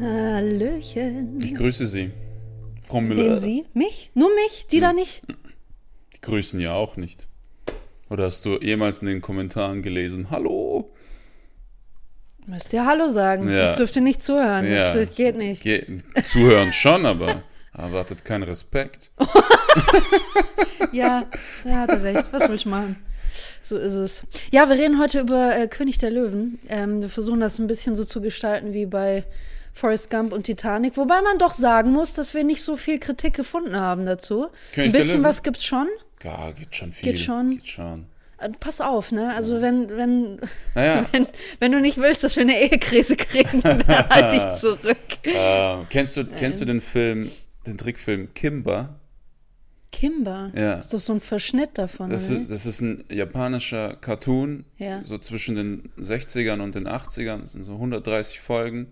Hallöchen. Ich grüße Sie, Frau Müller. Wen Sie? Mich? Nur mich? Die da nicht? Die grüßen ja auch nicht. Oder hast du jemals in den Kommentaren gelesen, hallo? Müsst ihr Hallo sagen. Ja. Das dürft ihr nicht zuhören. Ja. Das äh, geht nicht. Ge zuhören schon, aber erwartet keinen Respekt. Ja, da hat er recht. Was will ich machen? So ist es. Ja, wir reden heute über äh, König der Löwen. Ähm, wir versuchen das ein bisschen so zu gestalten wie bei Forrest Gump und Titanic. Wobei man doch sagen muss, dass wir nicht so viel Kritik gefunden haben dazu. König ein bisschen was gibt's schon. Ja, geht schon viel. Geht schon. Geht schon. Äh, Pass auf, ne? Also wenn, wenn, Naja, wenn, wenn du nicht willst, dass wir eine Ehekrise kriegen, dann halt dich zurück. äh, kennst, du, kennst du den Film, den Trickfilm Kimba? Kimba. Ja. Ist doch so ein Verschnitt davon, Das ist, das ist ein japanischer Cartoon, Ja. so zwischen den 60ern und den 80ern. Das sind so 130 Folgen.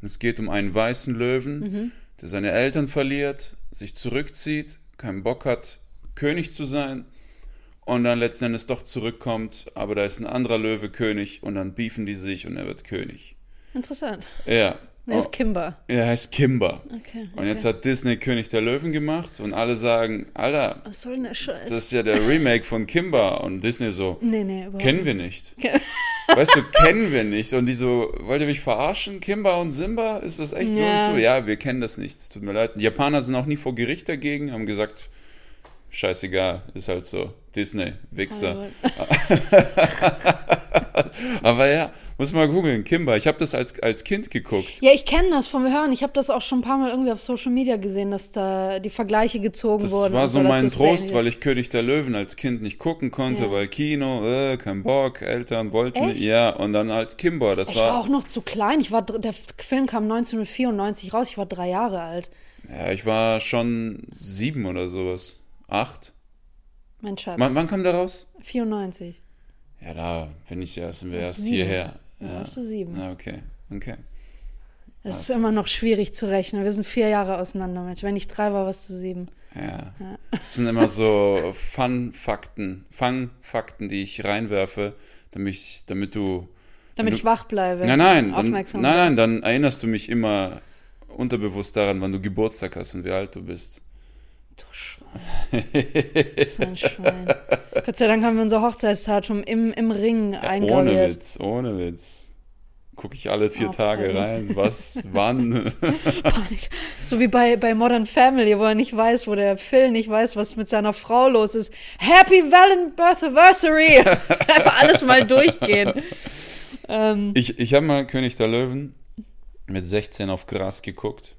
Und es geht um einen weißen Löwen, Mhm. der seine Eltern verliert, sich zurückzieht, keinen Bock hat, König zu sein. Und dann letzten Endes doch zurückkommt, aber da ist ein anderer Löwe König und dann beefen die sich und er wird König. Interessant. Ja. Wer ist Kimba? er heißt Kimba. Okay. Und jetzt hat Disney König der Löwen gemacht und alle sagen, Alter, Was soll denn der Scheiß? das ist ja der Remake von Kimba. Und Disney so, nee, nee, überhaupt kennen wir nicht. Weißt du, kennen wir nicht. Und die so, wollt ihr mich verarschen? Kimba und Simba? Ist das echt so? Ja. Und so? Ja, wir kennen das nicht. Tut mir leid. Die Japaner sind auch nie vor Gericht dagegen, haben gesagt, scheißegal, ist halt so. Disney, Wichser. Aber ja, muss mal googeln, Kimba. Ich habe das als, als Kind geguckt. Ja, ich kenne das vom Hören. Ich habe das auch schon ein paar Mal irgendwie auf Social Media gesehen, dass da die Vergleiche gezogen Das wurden. war und so mein das Trost, weil ich König der Löwen als Kind nicht gucken konnte, Ja. weil Kino, äh, kein Bock, Eltern wollten Echt? nicht. Ja, und dann halt Kimba. Das Ich war, war auch noch zu klein. Ich war, der Film kam 1994 raus. Ich war drei Jahre alt. Ja, ich war schon sieben oder sowas. Acht. Mein Schatz. Wann, wann kam der raus? 94. Ja, da bin ich erst, sind wir erst hierher. Ja, Ja. warst du sieben. Ja, okay. Okay. Das ist immer noch schwierig zu rechnen. Wir sind vier Jahre auseinander, Mensch. Wenn ich drei war, warst du sieben. Ja. Das sind immer so Fun-Fakten, Fang-Fakten, die ich reinwerfe, damit, ich, damit du. Damit du- ich wach bleibe. Nein, nein, dann, Aufmerksam nein, bleibe. nein, dann erinnerst du mich immer unterbewusst daran, wann du Geburtstag hast und wie alt du bist. Du Schwein. Ein Schwein. Gott sei Dank haben wir unser Hochzeitsdatum im, im Ring Ohne eingraviert. Witz, ohne Witz. Gucke ich alle vier Aufpassen. Tage rein, was, wann. Panik. So wie bei, bei Modern Family, wo er nicht weiß, wo der Phil nicht weiß, was mit seiner Frau los ist. Happy Valentine's Einfach alles mal durchgehen. Ähm, Ich, ich habe mal König der Löwen mit 16 auf Gras geguckt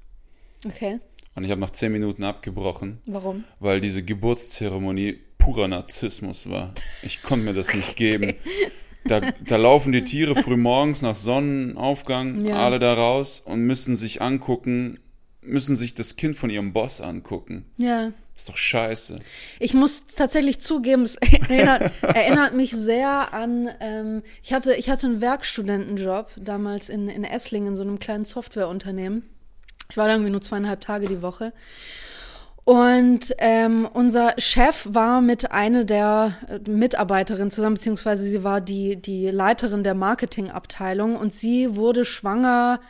okay, und ich habe nach 10 Minuten abgebrochen, warum? weil diese Geburtszeremonie purer Narzissmus war. Ich konnte mir das nicht geben. Da, da laufen die Tiere früh morgens nach Sonnenaufgang Ja. alle da raus und müssen sich angucken, müssen sich das Kind von ihrem Boss angucken. Ja. Ist doch scheiße. Ich muss tatsächlich zugeben, es erinnert, erinnert mich sehr an, ähm, ich, hatte, ich hatte einen Werkstudentenjob damals in, in Esslingen, in so einem kleinen Softwareunternehmen. Ich war da irgendwie nur zweieinhalb Tage die Woche. Und ähm, unser Chef war mit einer der äh, Mitarbeiterinnen zusammen, beziehungsweise sie war die, die Leiterin der Marketingabteilung und sie wurde schwanger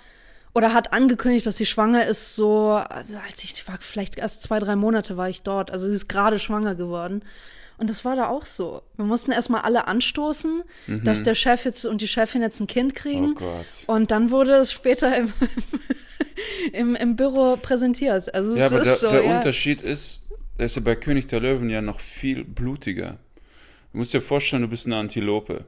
oder hat angekündigt, dass sie schwanger ist, so, also als ich war, vielleicht erst zwei, drei Monate war ich dort. Also sie ist gerade schwanger geworden. Und das war da auch so. Wir mussten erstmal alle anstoßen, dass der Chef jetzt und die Chefin jetzt ein Kind kriegen. Mhm. Oh Gott. Und dann wurde es später im, im, im Büro präsentiert. Also es Ja, aber der, so. der ja. Unterschied ist, er ist ja bei König der Löwen ja noch viel blutiger. Du musst dir vorstellen, du bist eine Antilope.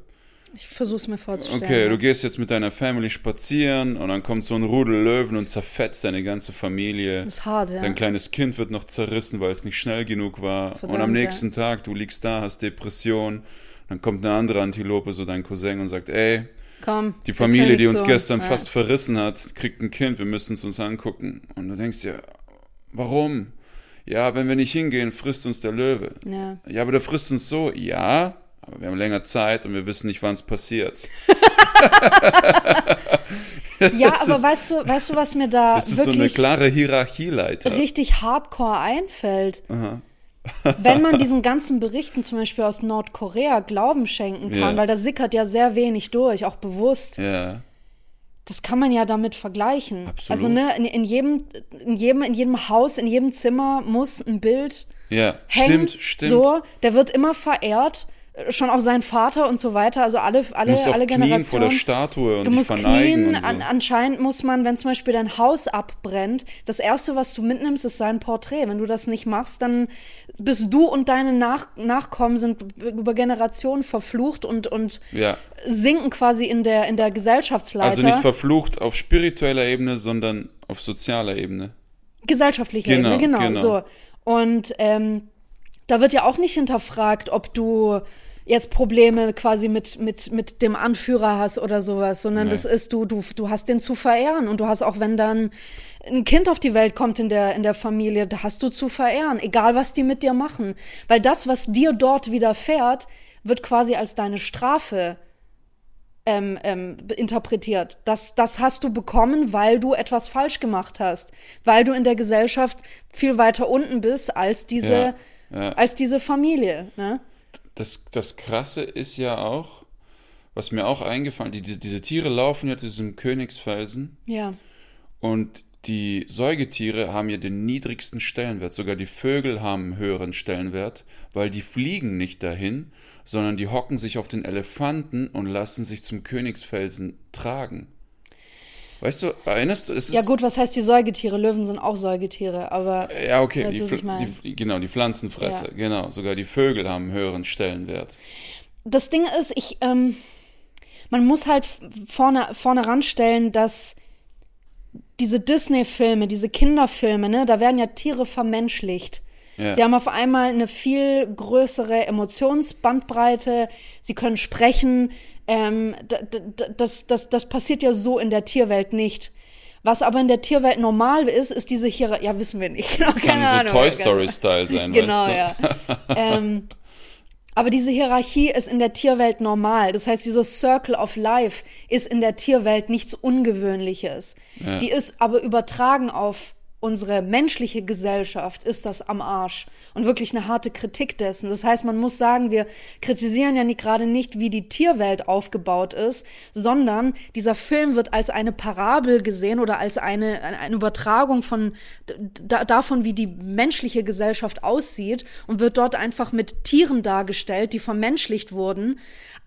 Ich versuch's mir vorzustellen. Okay, ja. du gehst jetzt mit deiner Family spazieren und dann kommt so ein Rudel Löwen und zerfetzt deine ganze Familie. Das ist hart, ja. Dein kleines Kind wird noch zerrissen, weil es nicht schnell genug war. und am Verdammt, nächsten Tag, du liegst da, hast Depression. Dann kommt eine andere Antilope, so dein Cousin, und sagt, ey, Komm. die Familie, die uns Königssohn. gestern Ja. fast verrissen hat, kriegt ein Kind, wir müssen es uns angucken. Und du denkst dir, warum? Ja, wenn wir nicht hingehen, frisst uns der Löwe. Ja. Ja, aber der frisst uns so. Ja, aber wir haben länger Zeit und wir wissen nicht, wann es passiert. Ja, Das aber ist- weißt du, weißt du, was mir da Das ist so eine wirklich klare Hierarchieleiter. richtig hardcore einfällt? Wenn man diesen ganzen Berichten zum Beispiel aus Nordkorea Glauben schenken kann, Ja. weil da sickert ja sehr wenig durch, auch bewusst. Ja, Das kann man ja damit vergleichen. Absolut. Also ne, in, in, jedem, in, jedem, in jedem Haus, in jedem Zimmer muss ein Bild ja, hängen. stimmt, stimmt. So, der wird immer verehrt, schon auch sein Vater und so weiter. Also alle, du alle, auch alle knien vor Generationen. der Statue und Du musst knien, so. an, anscheinend muss man, wenn zum Beispiel dein Haus abbrennt, das Erste, was du mitnimmst, ist sein Porträt. Wenn du das nicht machst, dann bist du und deine Nach Nachkommen sind über Generationen verflucht und, und ja, sinken quasi in der, in der Gesellschaftsleiter. also nicht verflucht auf spiritueller Ebene, sondern auf sozialer Ebene. gesellschaftliche Genau, Ebene, genau, genau. so. Und ähm, da wird ja auch nicht hinterfragt, ob du jetzt Probleme quasi mit, mit, mit dem Anführer hast oder sowas, sondern Nee. das ist, du, du, du hast den zu verehren und du hast auch, wenn dann ein Kind auf die Welt kommt in der, in der Familie, da hast du zu verehren, egal was die mit dir machen. Weil das, was dir dort widerfährt, wird quasi als deine Strafe ähm, ähm, interpretiert. Das, das hast du bekommen, weil du etwas falsch gemacht hast, weil du in der Gesellschaft viel weiter unten bist als diese, Ja, ja. als diese Familie. Ne? Das, das Krasse ist ja auch, was mir auch eingefallen, die, diese, diese Tiere laufen ja zu diesem Königsfelsen Ja. und die Säugetiere haben ja den niedrigsten Stellenwert. Sogar die Vögel haben einen höheren Stellenwert, weil die fliegen nicht dahin, sondern die hocken sich auf den Elefanten und lassen sich zum Königsfelsen tragen. Weißt du, erinnerst du? Es Ja gut, was heißt die Säugetiere? Löwen sind auch Säugetiere, aber Ja, okay, Weißt die, was ich meine? die, genau, die Pflanzenfresser, Ja. genau. Sogar die Vögel haben einen höheren Stellenwert. das Ding ist, ich, ähm, man muss halt vorne, vorne ranstellen, dass diese Disney-Filme, diese Kinderfilme, ne, da werden ja Tiere vermenschlicht. Ja. Sie haben auf einmal eine viel größere Emotionsbandbreite, sie können sprechen. Ähm, das, das, das passiert ja so in der Tierwelt nicht. Was aber in der Tierwelt normal ist, ist diese Hierarchie. Ja, wissen wir nicht. Genau, Kann keine so Ahnung. Toy Ja, Story-Style sein, Genau, weißt du? ja. ähm, aber diese Hierarchie ist in der Tierwelt normal. Das heißt, dieser Circle of Life ist in der Tierwelt nichts Ungewöhnliches. Die ist aber übertragen auf unsere menschliche Gesellschaft, ist das am Arsch. Und wirklich eine harte Kritik dessen. Das heißt, man muss sagen, wir kritisieren ja nicht, gerade nicht, wie die Tierwelt aufgebaut ist, sondern dieser Film wird als eine Parabel gesehen oder als eine, eine Übertragung von da, davon, wie die menschliche Gesellschaft aussieht und wird dort einfach mit Tieren dargestellt, die vermenschlicht wurden.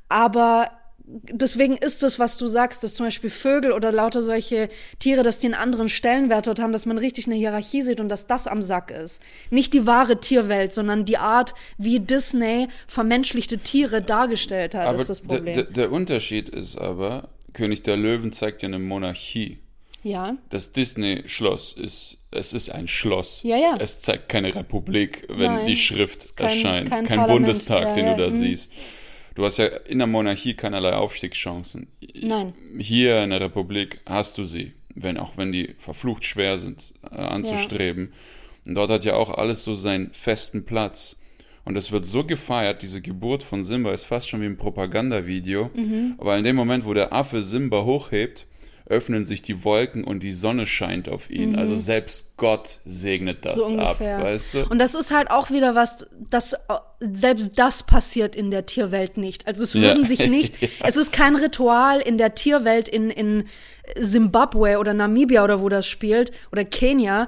Aber deswegen ist es, was du sagst, dass zum Beispiel Vögel oder lauter solche Tiere, dass die einen anderen Stellenwert dort haben, dass man richtig eine Hierarchie sieht und dass das am Sack ist. Nicht die wahre Tierwelt, sondern die Art, wie Disney vermenschlichte Tiere dargestellt hat, Aber ist das der, Problem. der, Unterschied ist aber, König der Löwen zeigt ja eine Monarchie. ja. Das Disney-Schloss ist, es ist ein Schloss. Ja, ja. Es zeigt keine Republik, wenn Nein, die Schrift kein- erscheint. kein Kein. Bundestag, Ja, den ja, du da hm. siehst. Du hast ja in der Monarchie keinerlei Aufstiegschancen. Nein. Hier in der Republik hast du sie, wenn auch wenn die verflucht schwer sind äh, anzustreben. Und dort hat ja auch alles so seinen festen Platz. Und es wird so gefeiert, diese Geburt von Simba ist fast schon wie ein Propagandavideo. Mhm. Aber in dem Moment, wo der Affe Simba hochhebt, öffnen sich die Wolken und die Sonne scheint auf ihn. Also selbst Gott segnet das Mhm. so ab, weißt du? Und das ist halt auch wieder was, das äh, selbst das passiert in der Tierwelt nicht. Also es würden Ja. sich nicht, es ist kein Ritual in der Tierwelt in in Simbabwe oder Namibia oder wo das spielt oder Kenia,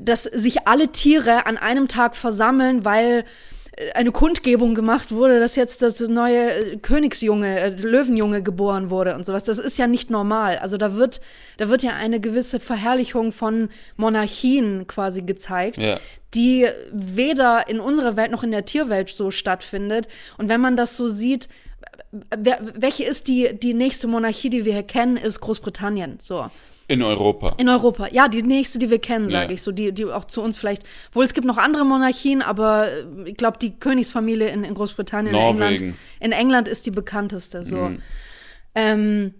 dass sich alle Tiere an einem Tag versammeln, weil eine Kundgebung gemacht wurde, dass jetzt das neue äh, Königsjunge, äh, Löwenjunge geboren wurde und sowas. Das ist ja nicht normal. Also da wird, da wird ja eine gewisse Verherrlichung von Monarchien quasi gezeigt, Ja. die weder in unserer Welt noch in der Tierwelt so stattfindet. Und wenn man das so sieht, wer, welche ist die, die nächste Monarchie, die wir hier kennen, ist Großbritannien. So. In Europa. In Europa, ja, die nächste, die wir kennen, sage Ja. ich so, die, die auch zu uns vielleicht, wohl es gibt noch andere Monarchien, aber äh, ich glaube, die Königsfamilie in, in Großbritannien, in England, Norwegen. in England ist die bekannteste. So. Ähm,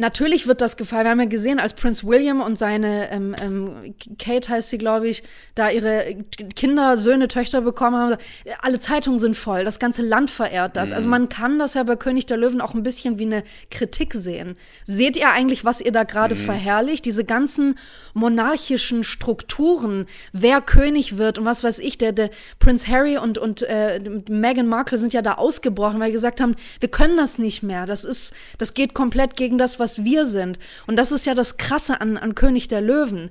natürlich wird das gefallen. Wir haben ja gesehen, als Prince William und seine ähm, ähm, Kate heißt sie, glaube ich, da ihre Kinder, Söhne, Töchter bekommen haben. Alle Zeitungen sind voll, das ganze Land verehrt das. Also man kann das ja bei König der Löwen auch ein bisschen wie eine Kritik sehen. Seht ihr eigentlich, was ihr da gerade verherrlicht? Diese ganzen monarchischen Strukturen, wer König wird und was weiß ich, der, der Prince Harry und, und äh, Meghan Markle sind ja da ausgebrochen, weil sie gesagt haben, wir können das nicht mehr. Das ist, das geht komplett gegen das, was wir sind. Und das ist ja das Krasse an, an König der Löwen.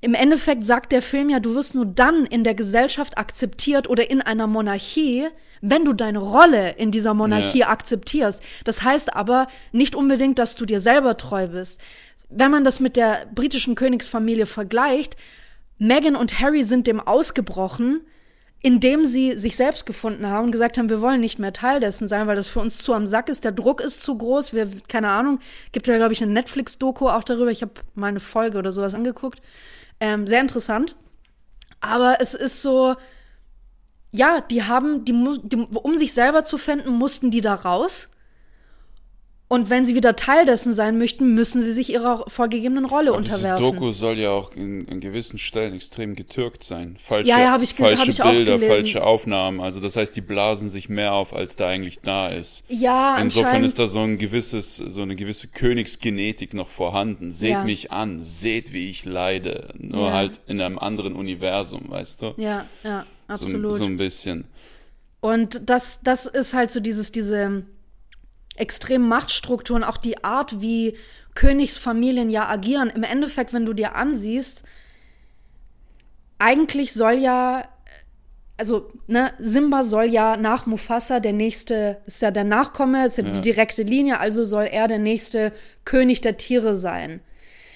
Im Endeffekt sagt der Film ja, du wirst nur dann in der Gesellschaft akzeptiert oder in einer Monarchie, wenn du deine Rolle in dieser Monarchie Ja. akzeptierst. Das heißt aber nicht unbedingt, dass du dir selber treu bist. Wenn man das mit der britischen Königsfamilie vergleicht, Meghan und Harry sind dem ausgebrochen, indem sie sich selbst gefunden haben und gesagt haben, wir wollen nicht mehr Teil dessen sein, weil das für uns zu am Sack ist, der Druck ist zu groß, wir, keine Ahnung, gibt ja, glaube ich, eine Netflix-Doku auch darüber, ich habe mal eine Folge oder sowas angeguckt, ähm, sehr interessant, aber es ist so, ja, die haben, die, die, um sich selber zu finden, mussten die da raus. Und wenn sie wieder Teil dessen sein möchten, müssen sie sich ihrer vorgegebenen Rolle Aber diese unterwerfen. Doku soll ja auch in, in gewissen Stellen extrem getürkt sein. Falsche, Ja, ja, hab ich falsche hab ich auch Bilder, gelesen. falsche Aufnahmen. Also das heißt, die blasen sich mehr auf, als da eigentlich da ist. Ja, Insofern ist da so ein gewisses, so eine gewisse Königsgenetik noch vorhanden. Seht Ja. mich an, seht, wie ich leide. Nur Ja. halt in einem anderen Universum, weißt du? Ja, ja, so, absolut. so ein bisschen. Und das, das ist halt so dieses, diese extremen Machtstrukturen, auch die Art, wie Königsfamilien ja agieren. Im Endeffekt, wenn du dir ansiehst, eigentlich soll ja, also, ne, Simba soll ja nach Mufasa der nächste, ist ja der Nachkomme, ist ja, die direkte Linie, also soll er der nächste König der Tiere sein.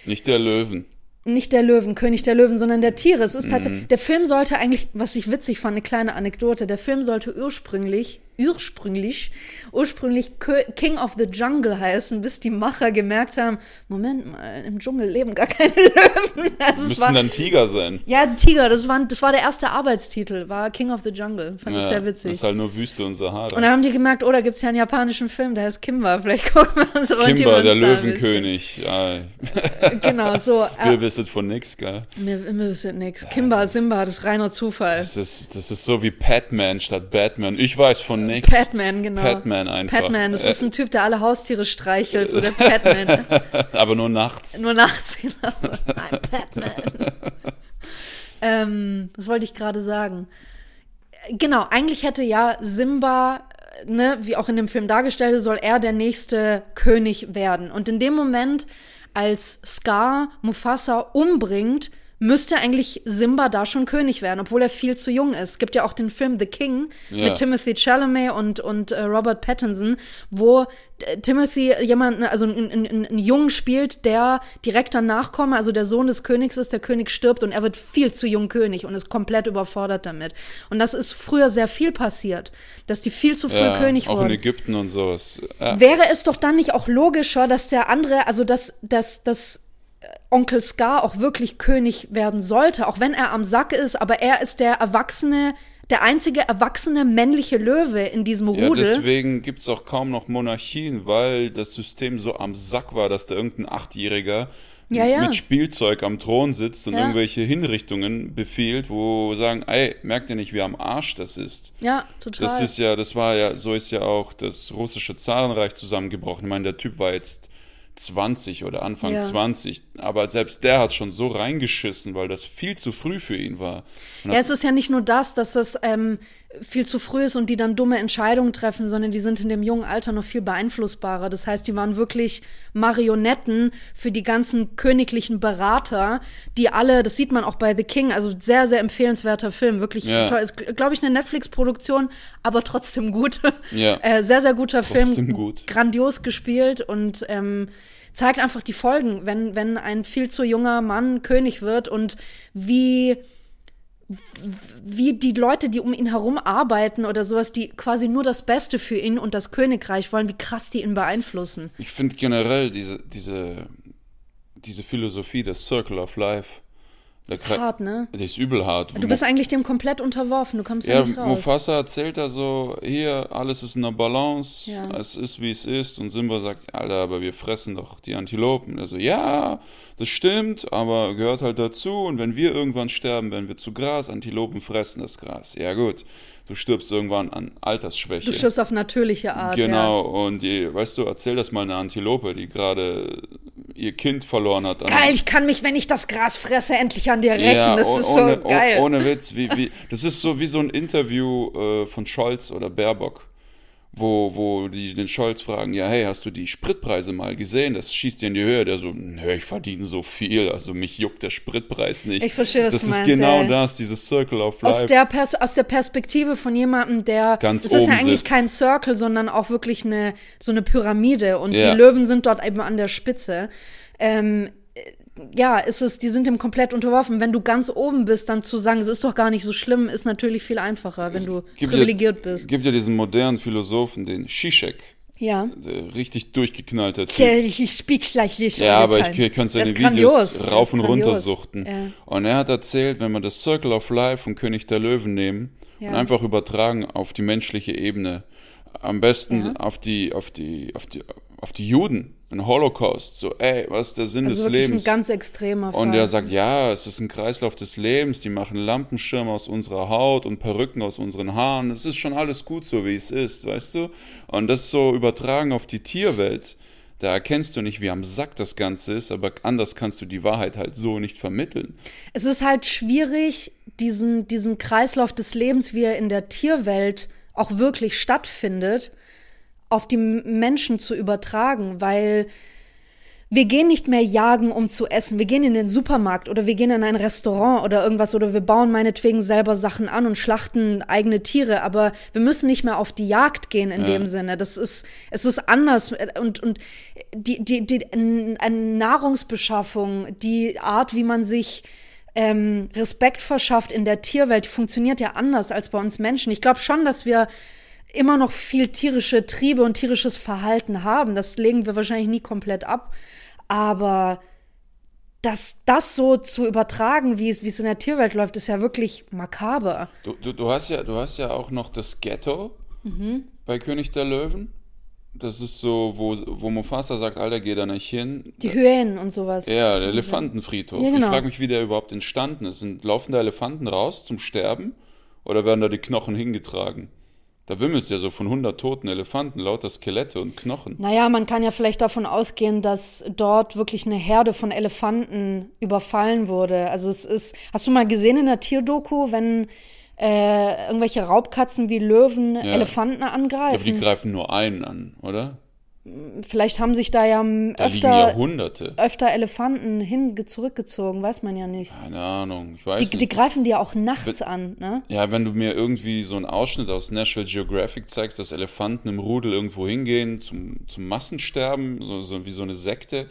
Nicht der Löwen. Nicht der Löwen, König der Löwen, sondern der Tiere. Es ist Mhm. tatsächlich, der Film sollte eigentlich, was ich witzig fand, eine kleine Anekdote, der Film sollte ursprünglich, ursprünglich, ursprünglich King of the Jungle heißen, bis die Macher gemerkt haben, Moment mal, im Dschungel leben gar keine Löwen. Also es Müssten war, dann Tiger sein. ja, Tiger, das war, das war der erste Arbeitstitel, war King of the Jungle. Fand ich Ja, sehr Das witzig. ist halt nur Wüste und Sahara. Und dann haben die gemerkt, oh, da gibt's ja einen japanischen Film, der heißt Kimba. Vielleicht gucken wir uns Kimba, wir der Löwenkönig. Ja, bisschen. Genau, so. äh, wir wissen von nix, gell? Mir ist das nix. Kimba, Simba, das ist reiner Zufall. Das ist, das ist so wie Patman statt Batman. Ich weiß von nix. Patman, genau. Patman einfach. Patman, das Äh, ist ein Typ, der alle Haustiere streichelt, so der Patman. Aber nur nachts. Nur nachts, genau. I'm Patman. ähm, was wollte ich gerade sagen? Genau, eigentlich hätte ja Simba, äh, ne, wie auch in dem Film dargestellt, soll er der nächste König werden. Und in dem Moment, als Scar Mufasa umbringt, müsste eigentlich Simba da schon König werden, obwohl er viel zu jung ist. Es gibt ja auch den Film The King Ja. mit Timothy Chalamet und, und äh, Robert Pattinson, wo äh, Timothy jemanden, also einen, Jungen spielt, der direkter Nachkomme, also der Sohn des Königs ist, der König stirbt und er wird viel zu jung König und ist komplett überfordert damit. Und das ist früher sehr viel passiert, dass die viel zu früh Ja, König auch wurden. in Ägypten und sowas. Ja. Wäre es doch dann nicht auch logischer, dass der andere, also dass, dass, dass Onkel Scar auch wirklich König werden sollte, auch wenn er am Sack ist, aber er ist der erwachsene, der einzige erwachsene männliche Löwe in diesem Ja, Rudel. deswegen gibt's auch kaum noch Monarchien, weil das System so am Sack war, dass da irgendein Achtjähriger Ja, ja. mit Spielzeug am Thron sitzt und Ja. irgendwelche Hinrichtungen befiehlt, wo sagen, ey, merkt ihr nicht, wie am Arsch das ist? ja, total. Das ist ja, das war ja, so ist ja auch das russische Zarenreich zusammengebrochen. Ich meine, der Typ war jetzt 20 oder Anfang Ja. 20, aber selbst der hat schon so reingeschissen, weil das viel zu früh für ihn war. Und ja, es ist ja nicht nur das, dass es ähm, viel zu früh ist und die dann dumme Entscheidungen treffen, sondern die sind in dem jungen Alter noch viel beeinflussbarer. Das heißt, die waren wirklich Marionetten für die ganzen königlichen Berater, die alle, das sieht man auch bei The King, also sehr, sehr empfehlenswerter Film, wirklich Ja. toll. Ist, glaube ich, eine Netflix-Produktion, aber trotzdem gut. Ja. äh, sehr, sehr guter Trotzdem Film. gut. Grandios gespielt und ähm, zeigt einfach die Folgen, wenn, wenn ein viel zu junger Mann König wird und wie wie die Leute, die um ihn herum arbeiten oder sowas, die quasi nur das Beste für ihn und das Königreich wollen, wie krass die ihn beeinflussen. Ich finde generell diese, diese, diese Philosophie des Circle of Life. Der ist hart, ne? Der ist übel hart. Du bist eigentlich dem komplett unterworfen, du kommst ja, ja nicht raus. Mufasa erzählt da so, hier, alles ist in der Balance, Ja. es ist, wie es ist. Und Simba sagt, Alter, aber wir fressen doch die Antilopen. Also, ja, das stimmt, aber gehört halt dazu. Und wenn wir irgendwann sterben, werden wir zu Gras. Antilopen fressen das Gras. Ja gut, du stirbst irgendwann an Altersschwäche. Du stirbst auf natürliche Art. Genau, und die, weißt du, erzähl das mal einer Antilope, die gerade ihr Kind verloren hat. Ja. Geil, ich kann mich, wenn ich das Gras fresse, endlich an dir rächen. Ja, das ist ohne, so geil. oh- Ohne Witz, wie, wie, das ist so wie so ein Interview äh, von Scholz oder Baerbock, wo, wo die den Scholz fragen, ja, hey, hast du die Spritpreise mal gesehen? Das schießt dir in die Höhe. Der so, nö, ich verdiene so viel, also mich juckt der Spritpreis nicht. Ich verstehe, was Das du ist meinst, genau ey. das, dieses Circle of aus Life. der, Pers aus der Perspektive von jemandem, der. Ganz es ist ja eigentlich sitzt. kein Circle, sondern auch wirklich eine, so eine Pyramide. Und Ja. die Löwen sind dort eben an der Spitze. Ähm, äh, ja, ist es, die sind dem komplett unterworfen. Wenn du ganz oben bist, dann zu sagen, es ist doch gar nicht so schlimm, ist natürlich viel einfacher, wenn du Gibt privilegiert ja, bist. gibt ja diesen modernen Philosophen, den Zizek, Ja. der richtig durchgeknallter Typ. Ich speak gleich Ja, aber ich ich könnte seine Videos grandios. rauf und runter suchten. Ja. Und er hat erzählt, wenn wir das Circle of Life von König der Löwen nehmen und Ja. einfach übertragen auf die menschliche Ebene, am besten Ja. auf die, auf die, auf die, auf die Juden, den Holocaust. So, ey, was ist der Sinn Also des wirklich Lebens? ein ganz extremer Fall. Und er sagt, ja, es ist ein Kreislauf des Lebens, die machen Lampenschirme aus unserer Haut und Perücken aus unseren Haaren. Es ist schon alles gut so, wie es ist, weißt du? Und das so übertragen auf die Tierwelt, da erkennst du nicht, wie am Sack das Ganze ist, aber anders kannst du die Wahrheit halt so nicht vermitteln. Es ist halt schwierig, diesen, diesen Kreislauf des Lebens, wie er in der Tierwelt auch wirklich stattfindet, auf die Menschen zu übertragen, weil wir gehen nicht mehr jagen, um zu essen. Wir gehen in den Supermarkt oder wir gehen in ein Restaurant oder irgendwas oder wir bauen meinetwegen selber Sachen an und schlachten eigene Tiere, aber wir müssen nicht mehr auf die Jagd gehen in dem Sinne. Das ist, es ist anders und, und die, die, die Nahrungsbeschaffung, die Art, wie man sich ähm, Respekt verschafft in der Tierwelt, funktioniert ja anders als bei uns Menschen. Ich glaube schon, dass wir immer noch viel tierische Triebe und tierisches Verhalten haben. Das legen wir wahrscheinlich nie komplett ab. Aber das, das so zu übertragen, wie es, wie es in der Tierwelt läuft, ist ja wirklich makaber. Du, du, du, hast ja, du hast ja auch noch das Ghetto Mhm. bei König der Löwen. Das ist so, wo, wo Mufasa sagt, Alter, geh da nicht hin. Die Hyänen und sowas. Ja, der Elefantenfriedhof. Ja, genau. Ich frage mich, wie der überhaupt entstanden ist. Sind, laufen da Elefanten raus zum Sterben oder werden da die Knochen hingetragen? Da wimmelt ja so von 100 toten Elefanten, lauter Skelette und Knochen. Naja, man kann ja vielleicht davon ausgehen, dass dort wirklich eine Herde von Elefanten überfallen wurde. Also es ist, hast du mal gesehen in der Tierdoku, wenn äh, irgendwelche Raubkatzen wie Löwen Elefanten Aber die angreifen? greifen nur einen an, oder? Vielleicht haben sich da ja m, Da öfter, öfter Elefanten hin zurückgezogen, weiß man ja nicht. Keine Ahnung, ich weiß Die, nicht. die greifen die ja auch nachts an, ne? Ja, wenn du mir irgendwie so einen Ausschnitt aus National Geographic zeigst, dass Elefanten im Rudel irgendwo hingehen zum, zum Massensterben, so, so wie so eine Sekte.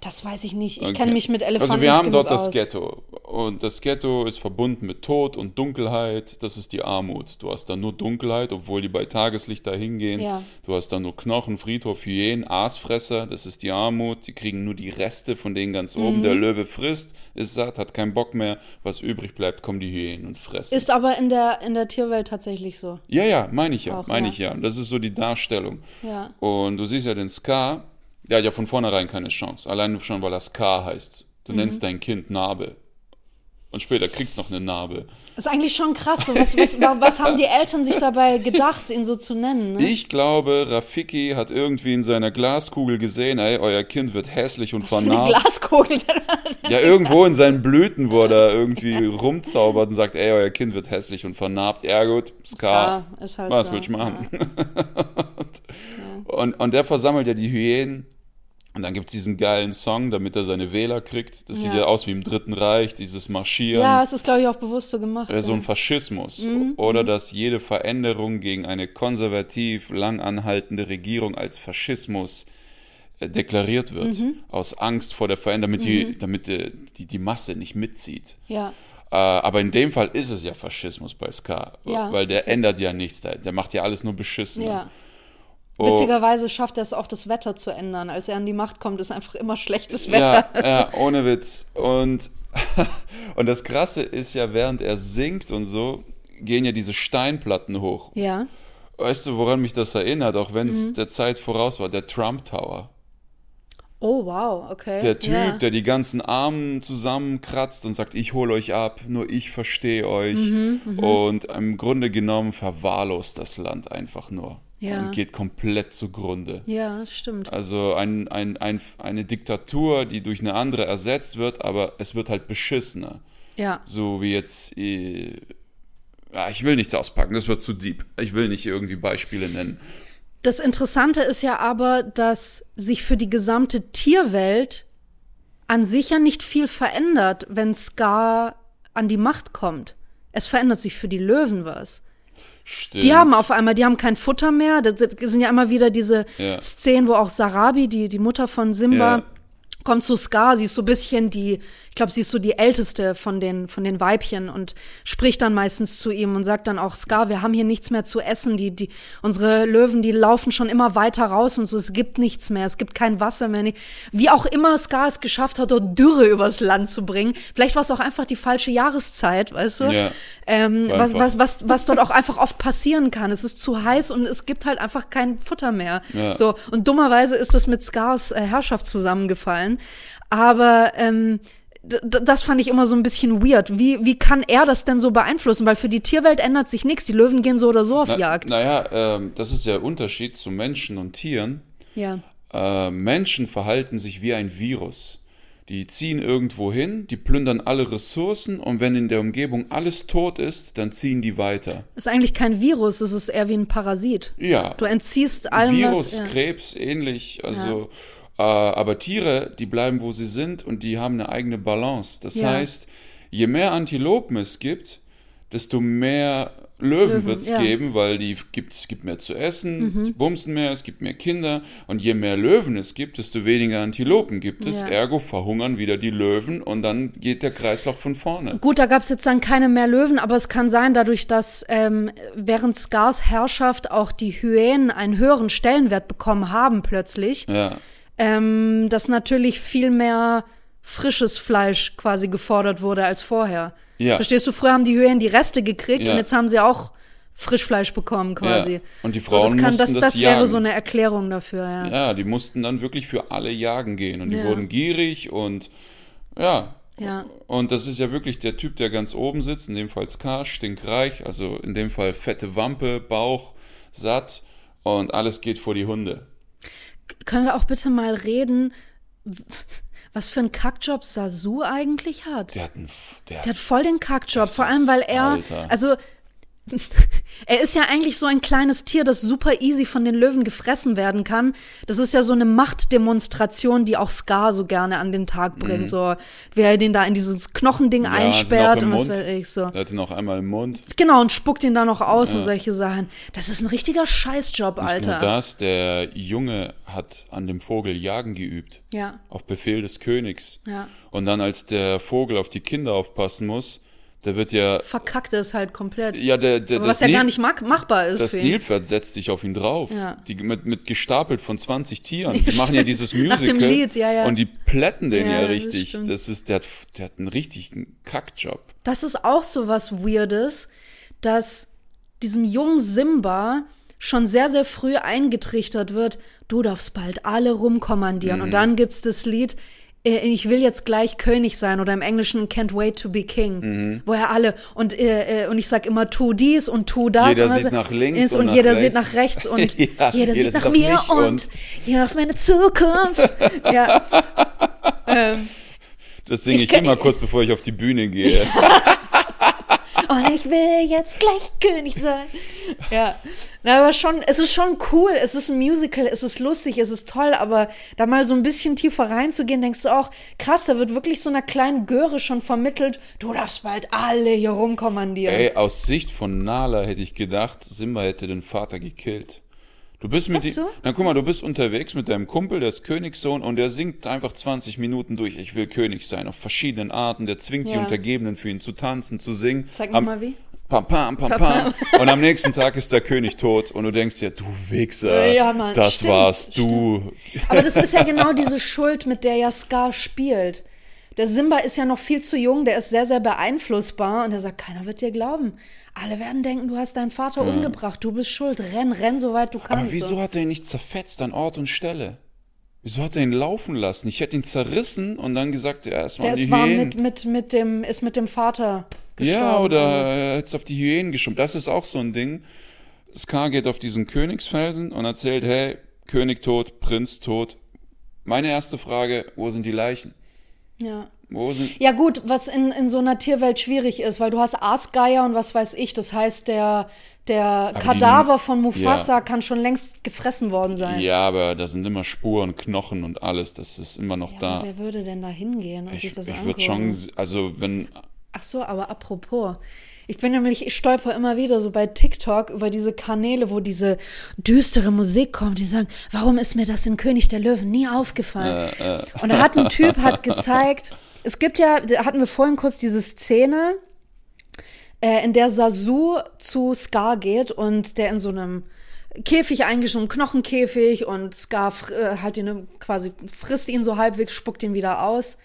Das weiß ich nicht. Ich Okay. kenne mich mit Elefanten Also wir haben dort das aus. Ghetto. Und das Ghetto ist verbunden mit Tod und Dunkelheit. Das ist die Armut. Du hast da nur Dunkelheit, obwohl die bei Tageslicht da hingehen. Ja. Du hast da nur Knochen, Friedhof, Hyänen, Aasfresser. Das ist die Armut. Die kriegen nur die Reste von denen ganz Mhm. oben. Der Löwe frisst, ist satt, hat keinen Bock mehr. Was übrig bleibt, kommen die Hyänen und fressen. Ist aber in der, in der Tierwelt tatsächlich so. Ja, ja, meine ich ja, meine ja. ich ja. Und Das ist so die Darstellung. Ja. Und du siehst ja den Scar, der hat ja von vornherein keine Chance. Allein schon, weil er Scar heißt. Du Mhm. nennst dein Kind Narbe. Und später kriegt's noch eine Narbe. Ist eigentlich schon krass. So, was, was, wa- was haben die Eltern sich dabei gedacht, ihn so zu nennen? Ne? Ich glaube, Rafiki hat irgendwie in seiner Glaskugel gesehen, ey, euer Kind wird hässlich und Für eine vernarbt. Glaskugel. Ja, irgendwo in seinen Blüten, wo er irgendwie rumzaubert und sagt, ey, euer Kind wird hässlich und vernarbt. Ja gut, Scar. Scar ist halt Was so, willst du machen? und, und der versammelt ja die Hyänen. Und dann gibt's diesen geilen Song, damit er seine Wähler kriegt. Das sieht Ja. ja aus wie im Dritten Reich, dieses Marschieren. Ja, es ist, glaube ich, auch bewusst so gemacht. so ja. ein Faschismus. Mhm, Oder dass jede Veränderung gegen eine konservativ lang anhaltende Regierung als Faschismus äh, deklariert wird. Mhm. Aus Angst vor der Veränderung, damit, die, damit äh, die, die Masse nicht mitzieht. ja. Äh, aber in dem Fall ist es ja Faschismus bei Ska, Ja, weil der es ändert ja nichts, der, der macht ja alles nur beschissen. Ja. Oh. Witzigerweise schafft er es auch, das Wetter zu ändern. Als er an die Macht kommt, ist einfach immer schlechtes Ja, Wetter. ja, ohne Witz. Und, und das Krasse ist ja, während er singt und so, gehen ja diese Steinplatten hoch. Ja. Weißt du, woran mich das erinnert, auch wenn Mhm. es der Zeit voraus war? Der Trump Tower. Oh, wow, okay. Der Typ, ja. der die ganzen Armen zusammenkratzt und sagt, ich hole euch ab, nur ich verstehe euch. Mhm, und im Grunde genommen verwahrlost das Land einfach nur. Ja. Und geht komplett zugrunde. Ja, stimmt. Also ein, ein, ein, eine Diktatur, die durch eine andere ersetzt wird, aber es wird halt beschissener. Ja. So wie jetzt. Äh, ich will nichts auspacken, das wird zu deep. Ich will nicht irgendwie Beispiele nennen. Das Interessante ist ja aber, dass sich für die gesamte Tierwelt an sich ja nicht viel verändert, wenn Scar an die Macht kommt. Es verändert sich für die Löwen was. Stimmt. Die haben auf einmal, die haben kein Futter mehr. Das sind ja immer wieder diese Ja. Szenen, wo auch Sarabi, die, die Mutter von Simba, Ja. Kommt zu Scar. Sie ist so ein bisschen die, ich glaube, sie ist so die älteste von den, von den Weibchen und spricht dann meistens zu ihm und sagt dann auch, Scar, wir haben hier nichts mehr zu essen. Die, die, unsere Löwen, die laufen schon immer weiter raus und so. Es gibt nichts mehr. Es gibt kein Wasser mehr. Wie auch immer Scar es geschafft hat, dort Dürre übers Land zu bringen. Vielleicht war es auch einfach die falsche Jahreszeit, weißt du? Ja. Ähm, was, was, was, was dort auch einfach oft passieren kann. Es ist zu heiß und es gibt halt einfach kein Futter mehr. Ja. So, und dummerweise ist das mit Scars äh, Herrschaft zusammengefallen. Aber ähm, das fand ich immer so ein bisschen weird. Wie, wie kann er das denn so beeinflussen? Weil für die Tierwelt ändert sich nichts. Die Löwen gehen so oder so auf Na, Jagd. Naja, ähm, das ist der Unterschied zu Menschen und Tieren. Ja. Äh, Menschen verhalten sich wie ein Virus. Die ziehen irgendwo hin, die plündern alle Ressourcen und wenn in der Umgebung alles tot ist, dann ziehen die weiter. Ist eigentlich kein Virus, es ist eher wie ein Parasit. Ja. Du entziehst allem Virus, was. Ja. Krebs, ähnlich. Also, äh, aber Tiere, die bleiben, wo sie sind und die haben eine eigene Balance. Das Ja. heißt, je mehr Antilopen es gibt, desto mehr Löwen, Löwen, wird es ja. Mhm. geben, weil die gibt, es gibt mehr zu essen, die bumsen mehr, es gibt mehr Kinder. Und je mehr Löwen es gibt, desto weniger Antilopen gibt es. Ja. Ergo verhungern wieder die Löwen und dann geht der Kreislauf von vorne. Gut, da gab es jetzt dann keine mehr Löwen, aber es kann sein, dadurch, dass ähm, während Scars Herrschaft auch die Hyänen einen höheren Stellenwert bekommen haben plötzlich, Ja. Ähm, dass natürlich viel mehr frisches Fleisch quasi gefordert wurde als vorher. Ja. Verstehst du, früher haben die Hyänen die Reste gekriegt Ja. und jetzt haben sie auch Frischfleisch bekommen quasi. Ja. Und die so, das Frauen kann, das, mussten das das wäre jagen. so eine Erklärung dafür, ja. Ja, die mussten dann wirklich für alle jagen gehen und die Ja. wurden gierig und ja. Ja. Und das ist ja wirklich der Typ, der ganz oben sitzt, in dem Fall Scar, stinkreich, also in dem Fall fette Wampe, Bauch, satt und alles geht vor die Hunde. Können wir auch bitte mal reden, was für einen Kackjob Sasu eigentlich hat? Der hat einen, der, Der hat voll den Kackjob, vor allem weil er, Alter. also er ist ja eigentlich so ein kleines Tier, das super easy von den Löwen gefressen werden kann. Das ist ja so eine Machtdemonstration, die auch Scar so gerne an den Tag bringt. So, wie er den da in dieses Knochending Mhm. Ja, einsperrt und was Mund. weiß ich so. der hat ihn auch einmal im Mund. Genau, und spuckt ihn da noch aus und solche Sachen. Das ist ein richtiger Scheißjob, Nicht Alter. nur das, der Junge hat an dem Vogel Jagen geübt. Ja. Auf Befehl des Königs. Ja. Und dann, als der Vogel auf die Kinder aufpassen muss, der wird ja. Verkackt es halt komplett. Ja, der, der, das was ja Nil- gar nicht machbar ist Das. Nilpferd setzt sich auf ihn drauf. Ja. Die, mit, mit gestapelt von 20 Tieren. Die Ja, machen ja dieses Nach Musical. dem Lied, ja, ja. Und die plätten den Ja, ja, das richtig. stimmt. Das ist, der hat, der hat einen richtigen Kackjob. Das ist auch so was Weirdes, dass diesem jungen Simba schon sehr, sehr früh eingetrichtert wird, du darfst bald alle rumkommandieren. Mhm. Und dann gibt's das Lied, ich will jetzt gleich König sein oder im Englischen Can't wait to be king, Mhm. wo er alle und äh, äh, und ich sag immer tu dies und tu das Jeder und sieht nach links ist, und und nach jeder rechts. sieht nach rechts und Ja, jeder jeder sieht nach mir und, und- jeder auf meine Zukunft. ja. Das singe Ich ich, immer kurz, bevor ich auf die Bühne gehe. Und ich will jetzt gleich König sein. Ja. Na, aber schon, es ist schon cool. Es ist ein Musical, es ist lustig, es ist toll, aber da mal so ein bisschen tiefer reinzugehen, denkst du auch, krass, da wird wirklich so einer kleinen Göre schon vermittelt, du darfst bald alle hier rumkommandieren. Ey, aus Sicht von Nala hätte ich gedacht, Simba hätte den Vater gekillt. Du bist mit die, na guck mal, du bist unterwegs mit deinem Kumpel, der ist Königssohn und der singt einfach 20 Minuten durch, ich will König sein, auf verschiedenen Arten, der zwingt die Ja. Untergebenen für ihn zu tanzen, zu singen. Zeig mir Am- mal wie. Pam, pam, pam, pam. Und am nächsten Tag ist der König tot und du denkst dir, du Wichser, Ja, Mann, das stimmt, warst du. Aber das ist ja genau diese Schuld, mit der ja Scar spielt. Der Simba ist ja noch viel zu jung, der ist sehr, sehr beeinflussbar und er sagt, keiner wird dir glauben. Alle werden denken, du hast deinen Vater umgebracht, du bist schuld, renn, renn, soweit du kannst. Aber wieso so. hat er ihn nicht zerfetzt an Ort und Stelle? Wieso hat er ihn laufen lassen? Ich hätte ihn zerrissen und dann gesagt, ja, waren die ist, war Hyänen. mit, mit, mit dem, ist mit dem Vater gestorben. Ja, oder er hätte es auf die Hyänen geschoben. Das ist auch so ein Ding. Scar geht auf diesen Königsfelsen und erzählt, hey, König tot, Prinz tot. Meine erste Frage, wo sind die Leichen? Ja. Wo sind... Ja gut, was in, in so einer Tierwelt schwierig ist, weil du hast Aasgeier und was weiß ich, das heißt, der, der die Kadaver nehmen- von Mufasa Ja. kann schon längst gefressen worden sein. Ja, aber da sind immer Spuren, Knochen und alles. Das ist immer noch Aber da. Wer würde denn da hingehen und sich Ich, das ich angucken? würde schon, also wenn, Ach so, aber apropos. Ich bin nämlich, ich stolper immer wieder so bei TikTok über diese Kanäle, wo diese düstere Musik kommt, die sagen, warum ist mir das in König der Löwen nie aufgefallen? Und da hat ein Typ hat gezeigt, es gibt ja, da hatten wir vorhin kurz diese Szene, äh, in der Sasu zu Scar geht und der in so einem Käfig eingeschoben, Knochenkäfig und Scar äh, halt ihn quasi frisst ihn so halbwegs, spuckt ihn wieder aus.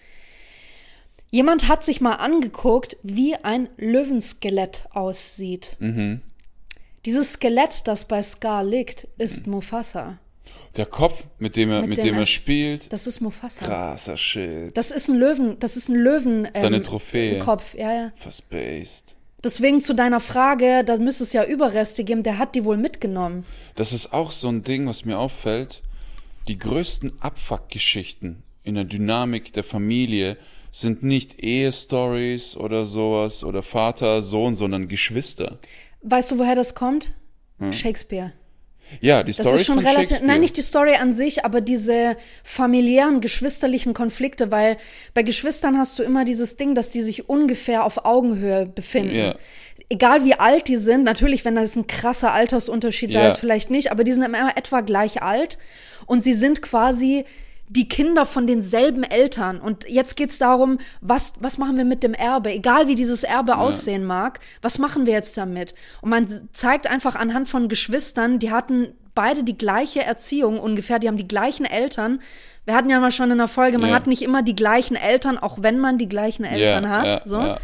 Jemand hat sich mal angeguckt, wie ein Löwenskelett aussieht. Dieses Skelett, das bei Scar liegt, ist Mufasa. der Kopf, mit dem er, mit, Mit dem, dem er spielt, Das ist Mufasa. krasser Shit. Das ist ein Löwen, das ist ein Löwen. Ähm, Seine Trophäe. Kopf, ja, ja. Verspaced. Deswegen zu deiner Frage, da müsste es ja Überreste geben, der hat die wohl mitgenommen. Das ist auch so ein Ding, was mir auffällt. Die größten Abfuck-Geschichten in der Dynamik der Familie sind nicht Ehestories oder sowas oder Vater, Sohn, sondern Geschwister. Weißt du, woher das kommt? Shakespeare. Ja, die Das Stories ist schon relativ, nein, nicht die Story an sich, aber diese familiären, geschwisterlichen Konflikte, weil bei Geschwistern hast du immer dieses Ding, dass die sich ungefähr auf Augenhöhe befinden. Ja. Egal wie alt die sind, natürlich, wenn das ein krasser Altersunterschied da Ja. ist, vielleicht nicht, aber die sind immer etwa gleich alt und sie sind quasi die Kinder von denselben Eltern. Und jetzt geht's darum, was, was machen wir mit dem Erbe? Egal wie dieses Erbe aussehen mag, was machen wir jetzt damit? Und man zeigt einfach anhand von Geschwistern, die hatten beide die gleiche Erziehung ungefähr, die haben die gleichen Eltern. Wir hatten ja mal schon in der Folge, man Ja. hat nicht immer die gleichen Eltern, auch wenn man die gleichen Eltern Ja, hat. ja, so.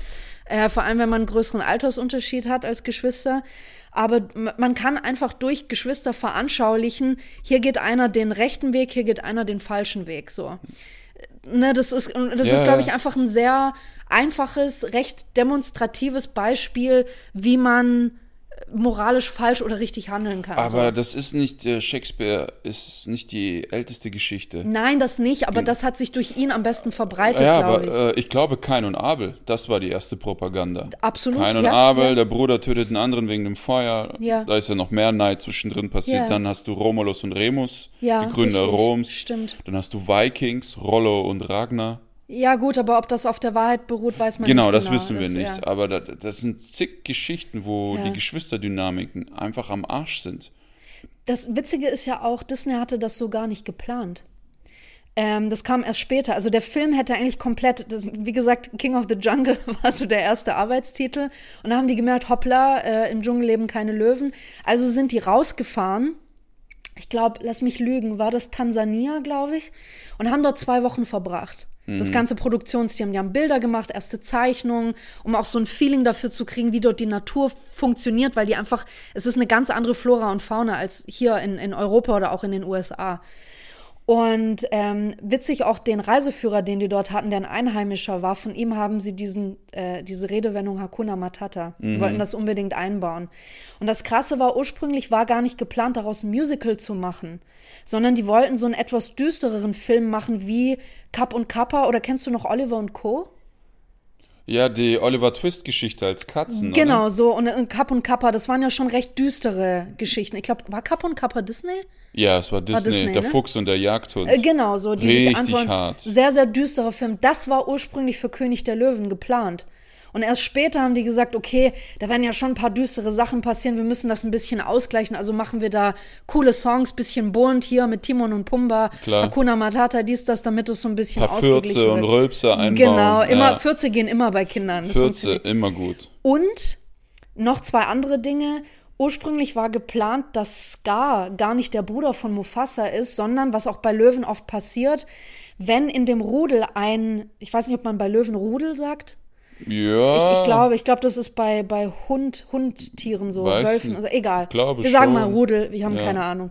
Äh, vor allem, wenn man einen größeren Altersunterschied hat als Geschwister. Aber man kann einfach durch Geschwister veranschaulichen, hier geht einer den rechten Weg, hier geht einer den falschen Weg. So. Ne, das ist, das Ja, ist, glaube ich, ja. einfach ein sehr einfaches, recht demonstratives Beispiel, wie man moralisch falsch oder richtig handeln kann. Aber so. das ist nicht, äh, Shakespeare ist nicht die älteste Geschichte. Nein, das nicht, aber das hat sich durch ihn am besten verbreitet, ja, glaube aber ich. äh, ich glaube, Kain und Abel, das war die erste Propaganda. Absolut, Kain und ja, Abel, ja. der Bruder tötet den anderen wegen dem Feuer. Ja. Da ist ja noch mehr Neid zwischendrin passiert. Dann hast du Romulus und Remus, Ja, die Gründer richtig, Roms. stimmt. Dann hast du Vikings, Rollo und Ragnar. Ja, gut, aber ob das auf der Wahrheit beruht, weiß man Genau, nicht. das genau. wissen wir nicht. Ja. Aber da, das sind zig Geschichten, wo Ja. die Geschwisterdynamiken einfach am Arsch sind. Das Witzige ist ja auch, Disney hatte das so gar nicht geplant. Ähm, das kam erst später. Also der Film hätte eigentlich komplett, das, wie gesagt, King of the Jungle war so der erste Arbeitstitel. Und da haben die gemerkt, hoppla, äh, im Dschungel leben keine Löwen. Also sind die rausgefahren. Ich glaube, lass mich lügen, war das Tansania, glaube ich, und haben dort zwei Wochen verbracht. Das ganze Produktionsteam, die haben Bilder gemacht, erste Zeichnungen, um auch so ein Feeling dafür zu kriegen, wie dort die Natur funktioniert, weil die einfach, es ist eine ganz andere Flora und Fauna als hier in, in Europa oder auch in den USA. Und ähm, witzig auch den Reiseführer, den die dort hatten, der ein Einheimischer war, von ihm haben sie diesen, äh, diese Redewendung Hakuna Matata, Mhm. wollten das unbedingt einbauen. Und das Krasse war, ursprünglich war gar nicht geplant, daraus ein Musical zu machen, sondern die wollten so einen etwas düstereren Film machen wie Kapp und Kappa oder kennst du noch Oliver und Co.? Ja, die Oliver Twist-Geschichte als Katzen. Genau, Oder? so und, und Kapp und Kappa, das waren ja schon recht düstere Geschichten. Ich glaube, war Kapp und Kappa Disney? Ja, es war Disney, Disney, der ne? Fuchs und der Jagdhund. Äh, genau, so die Richtig antworten. hart. Sehr, sehr düsterer Film. Das war ursprünglich für König der Löwen geplant. Und erst später haben die gesagt, okay, da werden ja schon ein paar düstere Sachen passieren, wir müssen das ein bisschen ausgleichen, also machen wir da coole Songs, bisschen bunt hier mit Timon und Pumba, Klar. Hakuna Matata, dies, das, damit es so ein bisschen Paar ausgeglichen Fürze und wird. Rülpse einbauen. Genau, immer, ja. Fürze gehen immer bei Kindern. Das Fürze, immer gut. Und noch zwei andere Dinge. Ursprünglich war geplant, dass Scar gar nicht der Bruder von Mufasa ist, sondern was auch bei Löwen oft passiert, wenn in dem Rudel ein, ich weiß nicht, ob man bei Löwen Rudel sagt. Ja. Ich, ich glaube, ich glaube, das ist bei, bei Hund, Hundtieren so, Weiß Wölfen, also egal. Glaube wir sagen mal schon. Rudel, wir haben Ja. keine Ahnung.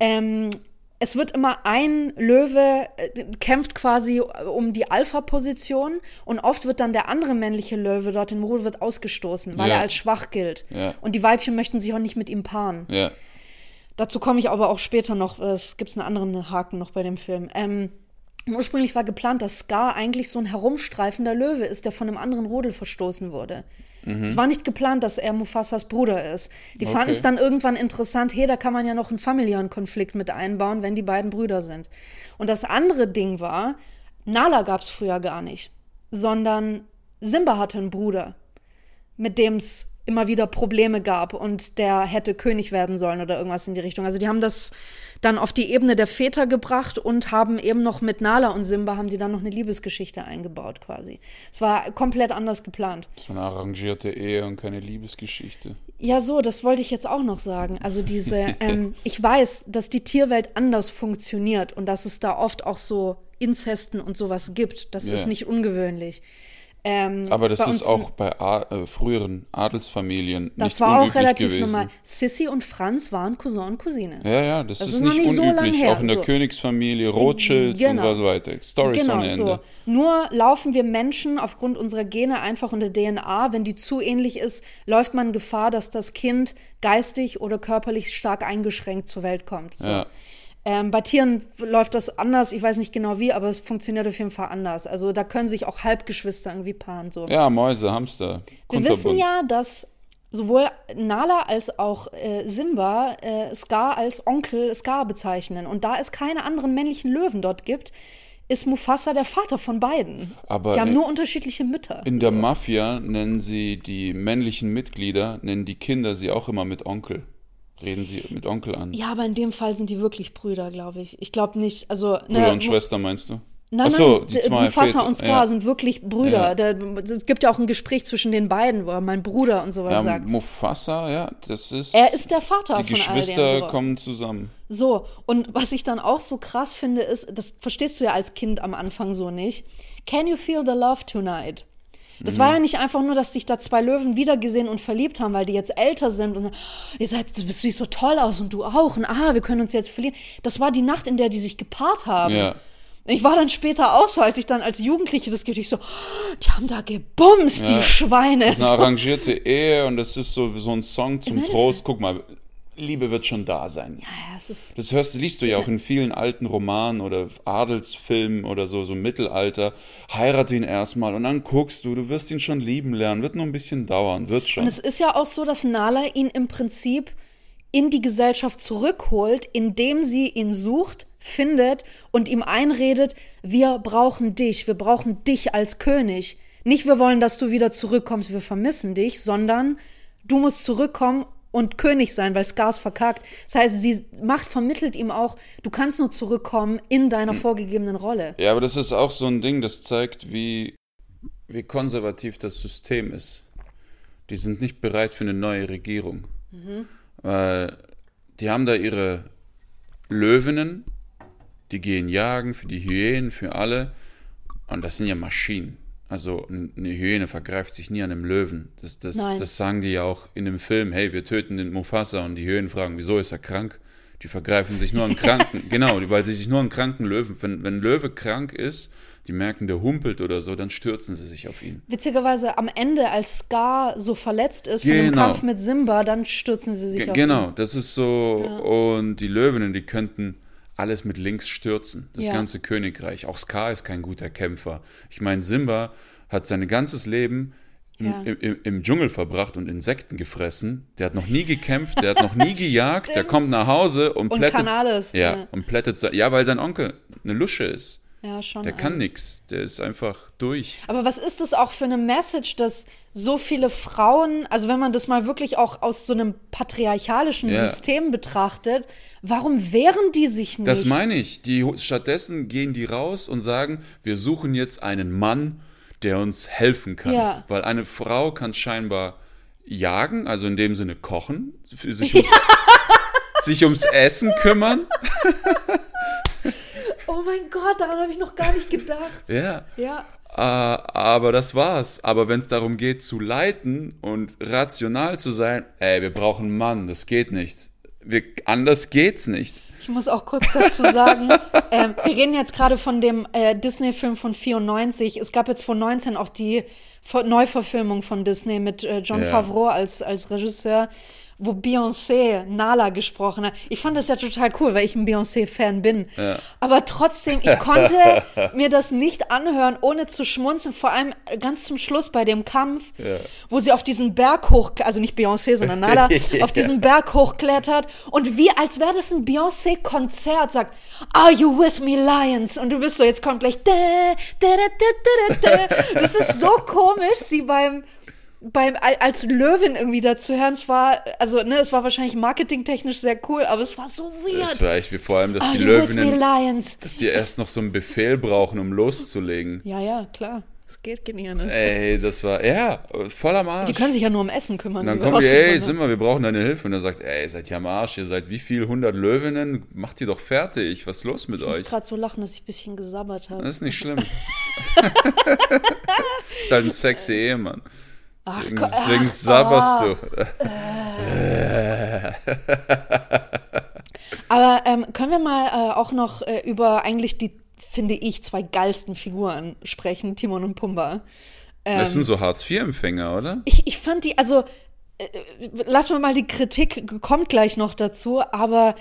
Ähm, es wird immer ein Löwe äh, kämpft quasi um die Alpha-Position und oft wird dann der andere männliche Löwe dort im Rudel wird ausgestoßen, weil Ja. er als schwach gilt. Ja. Und die Weibchen möchten sich auch nicht mit ihm paaren. Dazu komme ich aber auch später noch. Es gibt einen anderen Haken noch bei dem Film. Ähm, ursprünglich war geplant, dass Scar eigentlich so ein herumstreifender Löwe ist, der von einem anderen Rudel verstoßen wurde. Es war nicht geplant, dass er Mufasas Bruder ist. Die fanden es Okay. dann irgendwann interessant, hey, da kann man ja noch einen familiären Konflikt mit einbauen, wenn die beiden Brüder sind. Und das andere Ding war, Nala gab es früher gar nicht, sondern Simba hatte einen Bruder mit dem es immer wieder Probleme gab und der hätte König werden sollen oder irgendwas in die Richtung. Also die haben das dann auf die Ebene der Väter gebracht und haben eben noch mit Nala und Simba haben die dann noch eine Liebesgeschichte eingebaut quasi. Es war komplett anders geplant. War eine arrangierte Ehe und keine Liebesgeschichte. Ja, so, das wollte ich jetzt auch noch sagen. Also diese, ähm, ich weiß, dass die Tierwelt anders funktioniert und dass es da oft auch so Inzesten und sowas gibt. Das Ja. ist nicht ungewöhnlich. Ähm, Aber das ist auch bei äh, früheren Adelsfamilien Das nicht war auch relativ gewesen. normal. Sissy und Franz waren Cousin und Cousine. Ja, ja, das, Das ist, ist nicht nicht so unüblich. her, auch in der so. Königsfamilie, Rothschilds Genau. und so weiter. Stories Genau, ohne Ende. so. Nur laufen wir Menschen aufgrund unserer Gene einfach und der DNA, wenn die zu ähnlich ist, läuft man Gefahr, dass das Kind geistig oder körperlich stark eingeschränkt zur Welt kommt. So. Ja. Ähm, bei Tieren läuft das anders, ich weiß nicht genau wie, aber es funktioniert auf jeden Fall anders. Also da können sich auch Halbgeschwister irgendwie paaren. So. Ja, Mäuse, Hamster. Wir wissen ja, dass sowohl Nala als auch äh, Simba äh, Scar als Onkel Scar bezeichnen. Und da es keine anderen männlichen Löwen dort gibt, ist Mufasa der Vater von beiden. Aber die haben nur unterschiedliche Mütter. In der Mafia nennen sie die männlichen Mitglieder, nennen die Kinder sie auch immer mit Onkel. Reden sie mit Onkel an. ja, aber in dem Fall sind die wirklich Brüder, glaube ich. Ich glaube nicht, also Bruder ne, und Schwester meinst du? Nein, so, nein, die zwei Mufasa und Scar Ja. sind wirklich Brüder. Ja. Da, es gibt ja auch ein Gespräch zwischen den beiden, wo er mein Bruder und sowas Ja, sagt. Mufasa, ja, das ist. Er ist der Vater Die von all Geschwister denen. So. kommen zusammen. So, und was ich dann auch so krass finde, ist, das verstehst du ja als Kind am Anfang so nicht. Can you feel the love tonight? Das war ja nicht einfach nur, dass sich da zwei Löwen wiedergesehen und verliebt haben, weil die jetzt älter sind und ihr seid, du bist so toll aus und du auch und ah, wir können uns jetzt verlieren. Das war die Nacht, in der die sich gepaart haben. Ja. Ich war dann später auch so, als ich dann als Jugendliche das ich so, die haben da gebumst, die Ja. Schweine. Das ist eine arrangierte Ehe und das ist so, so ein Song zum. Trost. Guck mal, Liebe wird schon da sein. Ja, es ist, Das hörst, liest du ja auch in vielen alten Romanen oder Adelsfilmen oder so, so Mittelalter. Heirate ihn erstmal und dann guckst du, du wirst ihn schon lieben lernen. Wird nur ein bisschen dauern, wird schon. Und es ist ja auch so, dass Nala ihn im Prinzip in die Gesellschaft zurückholt, indem sie ihn sucht, findet und ihm einredet, wir brauchen dich, wir brauchen dich als König. Nicht, wir wollen, dass du wieder zurückkommst, wir vermissen dich, sondern du musst zurückkommen und König sein, weil Skars verkackt. Das heißt, sie macht, vermittelt ihm auch, du kannst nur zurückkommen in deiner vorgegebenen Rolle. Ja, aber das ist auch so ein Ding, das zeigt, wie, wie konservativ das System ist. Die sind nicht bereit für eine neue Regierung. Weil die haben da ihre Löwinnen, die gehen jagen für die Hyänen, für alle. Und das sind ja Maschinen. Also eine Hyäne vergreift sich nie an einem Löwen. Das, das, Nein. das sagen die ja auch in dem Film. Hey, wir töten den Mufasa und die Hyänen fragen, wieso ist er krank? Die vergreifen sich nur an Kranken. genau, weil sie sich nur an kranken Löwen. Wenn, wenn ein Löwe krank ist, die merken, der humpelt oder so, dann stürzen sie sich auf ihn. Witzigerweise am Ende, als Scar so verletzt ist von dem Genau. Kampf mit Simba, dann stürzen sie sich Ge- auf genau, ihn. das ist so. Und die Löwinnen, die könnten alles mit links stürzen. Das Ja. ganze Königreich. Auch Scar ist kein guter Kämpfer. Ich meine, Simba hat sein ganzes Leben im, Ja. im, im, Dschungel verbracht und Insekten gefressen. Der hat noch nie gekämpft, der hat noch nie gejagt, der kommt nach Hause und, Und plättet. kann alles, Ja, ja. und plättet. Ja, weil sein Onkel eine Lusche ist. Ja, schon. Der kann nix. Der ist einfach durch. Aber was ist das auch für eine Message, dass so viele Frauen, also wenn man das mal wirklich auch aus so einem patriarchalischen Ja. System betrachtet, warum wehren die sich nicht? Das meine ich. Die, stattdessen gehen die raus und sagen, wir suchen jetzt einen Mann, der uns helfen kann. Ja. Weil eine Frau kann scheinbar jagen, also in dem Sinne kochen, sich ums, sich ums Essen kümmern. oh mein Gott, daran habe ich noch gar nicht gedacht. Ja. ja. Äh, aber das war's. Aber wenn es darum geht zu leiten und rational zu sein, ey, wir brauchen einen Mann, das geht nicht. Wir, anders geht's nicht. Ich muss auch kurz dazu sagen, ähm, wir reden jetzt gerade von dem äh, Disney-Film von 94. Es gab jetzt vor 19 auch die Ver- Neuverfilmung von Disney mit äh, John Ja. Favreau als, als Regisseur, wo Beyoncé Nala gesprochen hat. Ich fand das ja total cool, weil ich ein Beyoncé-Fan bin. Aber trotzdem, ich konnte mir das nicht anhören, ohne zu schmunzeln. Vor allem ganz zum Schluss bei dem Kampf, wo sie auf diesen Berg hoch, also nicht Beyoncé, sondern Nala, auf diesen Berg hochklettert und wie als wäre das ein Beyoncé-Konzert, sagt, Are you with me, Lions? Und du bist so, jetzt kommt gleich, da, da, da, da, da, da. das ist so komisch, sie beim beim al- als Löwin irgendwie dazu hören, es war, also ne, es war wahrscheinlich marketingtechnisch sehr cool, aber es war so Das weird. war echt wie vor allem, dass Are die Löwinnen, Lions? dass die erst noch so einen Befehl brauchen, um loszulegen. Ja, ja, klar. Es geht geht nicht. Ey, das war, ja, voll am Arsch. Die können sich ja nur um Essen kümmern. Und dann kommen die, ey, sind wir, wir brauchen deine Hilfe. Und er sagt, ey, seid ihr am Arsch, ihr seid wie viel, hundert Löwinnen, macht die doch fertig, was ist los mit Ich muss euch? gerade so lachen, dass ich ein bisschen gesabbert habe. Das ist nicht schlimm. ist halt ein sexy Ehemann. Deswegen, Gott, deswegen ach, sabberst du. Aber ähm, können wir mal äh, auch noch äh, über eigentlich die, finde ich, zwei geilsten Figuren sprechen, Timon und Pumba. Das sind so Hartz-IV-Empfänger, oder? Ich, ich fand die, also äh, lassen wir mal die Kritik, kommt gleich noch dazu, aber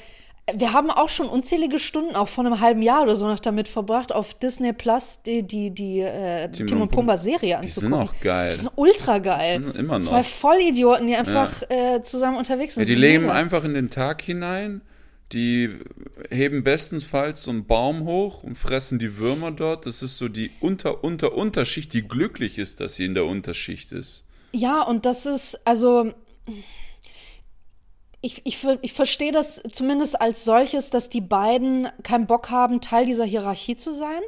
wir haben auch schon unzählige Stunden, auch vor einem halben Jahr oder so, noch damit verbracht, auf Disney Plus die, die, die äh, Timon und Pumba Serie Die sind anzugucken. auch geil. Die sind ultra geil. Die sind immer noch. Zwei Vollidioten, die einfach äh, zusammen unterwegs sind. Ja, die leben mega. einfach in den Tag hinein. Die heben bestenfalls so einen Baum hoch und fressen die Würmer dort. Das ist so die Unter, Unter, Unterschicht, die glücklich ist, dass sie in der Unterschicht ist. Ja, und das ist, also, ich, ich, ich verstehe das zumindest als solches, dass die beiden keinen Bock haben, Teil dieser Hierarchie zu sein.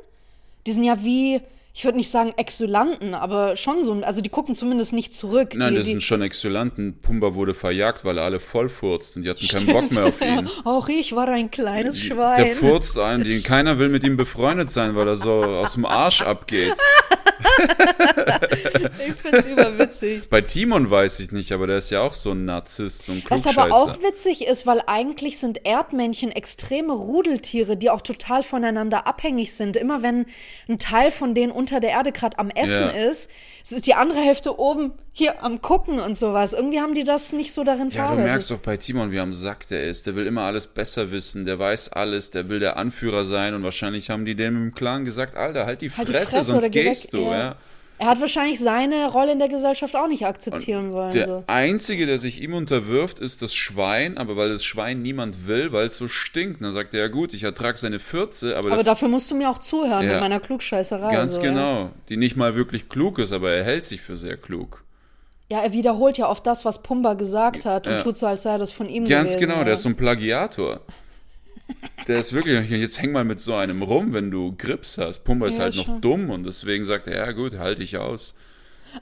Die sind ja wie, ich würde nicht sagen Exulanten, aber schon so, also die gucken zumindest nicht zurück. Nein, die, das die, sind schon Exulanten. Pumba wurde verjagt, weil er alle vollfurzt und die hatten keinen Bock mehr auf ihn. Auch ich war ein kleines Die- Schwein. Der furzt ein, die, keiner will mit ihm befreundet sein, weil er so aus dem Arsch abgeht. ich find's überwitzig. Bei Timon weiß ich nicht, aber der ist ja auch so ein Narzisst, so ein Was aber auch witzig ist, weil eigentlich sind Erdmännchen extreme Rudeltiere, die auch total voneinander abhängig sind. Immer wenn ein Teil von denen unter der Erde gerade am Essen Ja. ist, es ist die andere Hälfte oben hier am Gucken und sowas. Irgendwie haben die das nicht so darin Ja, du verarbeitet. merkst doch bei Timon, wie am Sack der ist. Der will immer alles besser wissen, der weiß alles, der will der Anführer sein und wahrscheinlich haben die dem im Clan gesagt, Alter, halt die Halt Fresse, die Fresse sonst gehst weg. du. Ja. Ja. Er hat wahrscheinlich seine Rolle in der Gesellschaft auch nicht akzeptieren wollen. Der So. Einzige, der sich ihm unterwirft, ist das Schwein, aber weil das Schwein niemand will, weil es so stinkt. Und dann sagt er, ja gut, ich ertrage seine Fürze, aber, Aber dafür musst du mir auch zuhören Ja. mit meiner Klugscheißerei. ganz so, genau, die nicht mal wirklich klug ist, aber er hält sich für sehr klug. Ja. ja, er wiederholt ja oft das, was Pumba gesagt hat und Ja. tut so, als sei das von ihm Ganz gewesen. genau, ja. der ist so ein Plagiator. Der ist wirklich, jetzt häng mal mit so einem rum, wenn du Grips hast. Pumba ist Ja, halt noch schon. dumm und deswegen sagt er, ja gut, halte ich aus.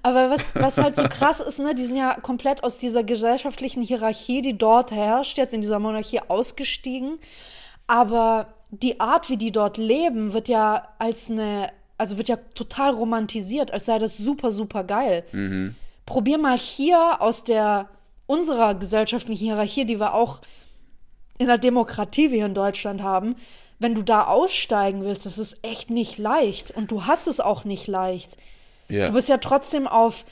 Aber was, was halt so krass ist, ne, die sind ja komplett aus dieser gesellschaftlichen Hierarchie, die dort herrscht, jetzt in dieser Monarchie ausgestiegen. Aber die Art, wie die dort leben, wird ja als eine, also wird ja total romantisiert, als sei das super, super geil. Probier mal hier aus der unserer gesellschaftlichen Hierarchie, die wir auch in der Demokratie wie hier in Deutschland haben, wenn du da aussteigen willst, das ist echt nicht leicht. Und du hast es auch nicht leicht. Ja. Du bist ja trotzdem auf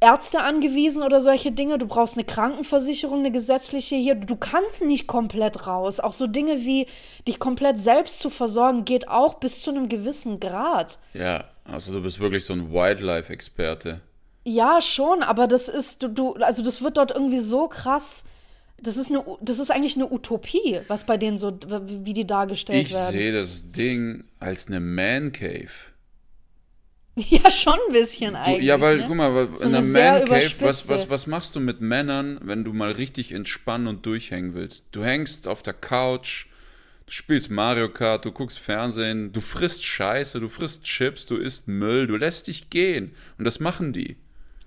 Ärzte angewiesen oder solche Dinge. Du brauchst eine Krankenversicherung, eine gesetzliche hier. Du kannst nicht komplett raus. Auch so Dinge wie dich komplett selbst zu versorgen, geht auch bis zu einem gewissen Grad. ja, also du bist wirklich so ein Wildlife-Experte. Ja, schon, aber das ist, du, du, also das wird dort irgendwie so krass Das ist, eine, das ist eigentlich eine Utopie, was bei denen so, wie die dargestellt Ich werden. sehe das Ding als eine Man Cave. Ja, schon ein bisschen Du, eigentlich. ja, weil, ne? guck mal, weil So in einer Man Cave, was, was, was machst du mit Männern, wenn du mal richtig entspannen und durchhängen willst? Du hängst auf der Couch, du spielst Mario Kart, du guckst Fernsehen, du frisst Scheiße, du frisst Chips, du isst Müll, du lässt dich gehen. Und das machen die.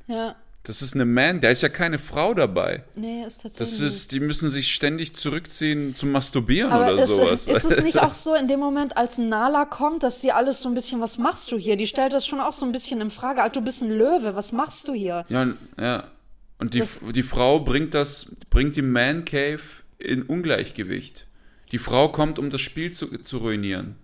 Ja, Das ist eine Man, da ist ja keine Frau dabei. nee, ist tatsächlich. Das ist, die müssen sich ständig zurückziehen zum Masturbieren Aber oder ist, sowas. ist es nicht auch so in dem Moment, als ein Nala kommt, dass sie alles so ein bisschen, was machst du hier? Die stellt das schon auch so ein bisschen in Frage. Alter, du bist ein Löwe, was machst du hier? Ja, ja. Und die, Das- die Frau bringt das, bringt die Man Cave in Ungleichgewicht. Die Frau kommt, um das Spiel zu, zu ruinieren.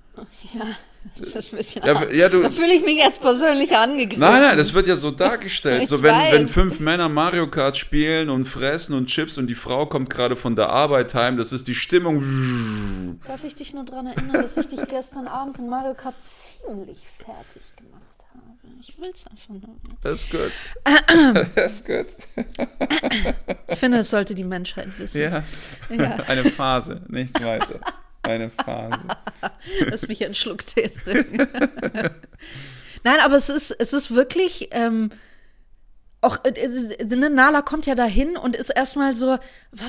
Das ist ein bisschen. Ja, ja, du- da fühle ich mich jetzt persönlich angegriffen. Nein, nein, das wird ja so dargestellt. So, wenn, wenn fünf Männer Mario Kart spielen und fressen und Chips und die Frau kommt gerade von der Arbeit heim, das ist die Stimmung. Darf ich dich nur daran erinnern, dass ich dich gestern Abend in Mario Kart ziemlich fertig gemacht habe? Ich will es einfach nur. Das ist gut. Das ist gut. Ich finde, das sollte die Menschheit wissen. Ja. Ja. Eine Phase, nichts weiter. Eine Phase. Lass mich einen Schluck Tee trinken. Nein, aber es ist, es ist wirklich. Ähm, auch äh, äh, ne, Nala kommt ja dahin und ist erstmal so, "Wa-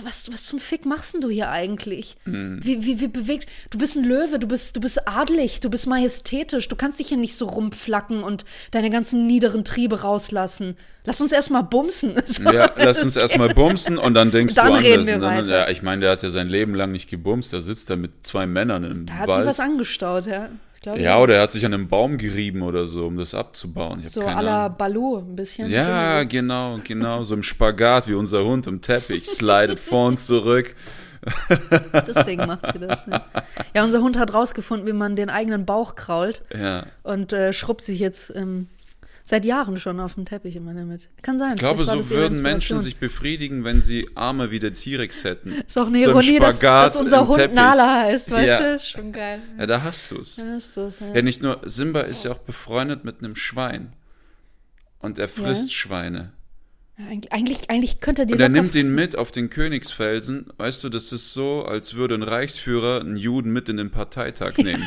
was, was zum Fick machst denn du hier eigentlich? Mhm. Wie, wie, wie bewegt? Du bist ein Löwe, du bist, du bist adlig, du bist majestätisch, du kannst dich hier nicht so rumflacken und deine ganzen niederen Triebe rauslassen. Lass uns erstmal bumsen. So, Ja, lass uns erstmal bumsen und dann denkst Dann du anders. reden wir Und dann, weiter. Ja, ich meine, der hat ja sein Leben lang nicht gebumst. Der sitzt da mit zwei Männern im Da hat Wald. sich was angestaut, ja. Ich glaube, ja, oder er hat sich an einem Baum gerieben oder so, um das abzubauen. Ich so à la. Baloo ein bisschen. Ja, genau, genau. So im Spagat wie unser Hund im Teppich. Slidet vor uns zurück. Deswegen macht sie das. Ja. ja, unser Hund hat rausgefunden, wie man den eigenen Bauch krault Ja. und äh, schrubbt sich jetzt ähm, seit Jahren schon auf den Teppich immer damit. Kann sein. Ich glaube, so würden Menschen sich befriedigen, wenn sie Arme wie der T-Rex hätten. Ist auch eine so ein Ironie, dass, dass unser Hund Teppich. Nala heißt, weißt Ja. du? Ist schon geil. Ja, da hast du es. Ja, ist so, ist, ja. Ja, nicht nur, Simba ist ja auch befreundet mit einem Schwein. Und er frisst Schweine. Ja, eigentlich, eigentlich, eigentlich könnte er die Und er nimmt ihn mit auf den Königsfelsen. Weißt du, das ist so, als würde ein Reichsführer einen Juden mit in den Parteitag nehmen.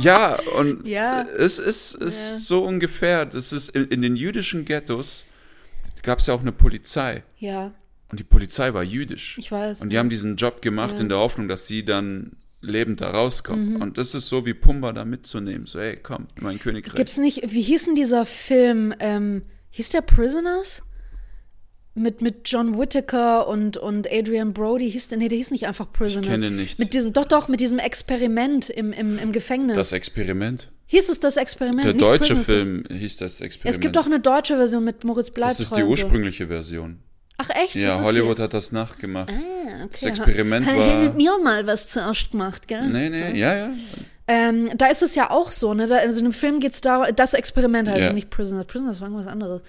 ja, und Ja. es ist, ist so ungefähr. Das ist in, in den jüdischen Ghettos gab es ja auch eine Polizei. Ja, Und die Polizei war jüdisch. ich weiß. Und die haben diesen Job gemacht in der Hoffnung, dass sie dann lebend da rauskommen. Mhm. Und das ist so wie Pumba da mitzunehmen. So, ey, komm, in mein Königreich. Gibt's nicht, wie hieß denn dieser Film? Ähm, hieß der Prisoners? Mit, mit John Whittaker und, und Adrian Brody hieß der, nee, der hieß nicht einfach Prisoners. kenne ihn nicht. Mit diesem, doch, doch, mit diesem Experiment im, im, im Gefängnis. das Experiment. hieß es das Experiment? Der nicht deutsche Prisoners. Film hieß das Experiment. Es gibt doch eine deutsche Version mit Moritz Bleibtreu. Das ist die so. ursprüngliche Version. Ach echt? Ja, Hollywood hat das nachgemacht. Ah, okay. Das Experiment hat, war- Hat mit mir mal was zuerst gemacht, gell? Nee, nee, ja, ja. Ähm, da ist es ja auch so, ne? Da, also in dem Film geht es darum, das Experiment heißt Ja. nicht Prisoners. Prisoners war irgendwas anderes.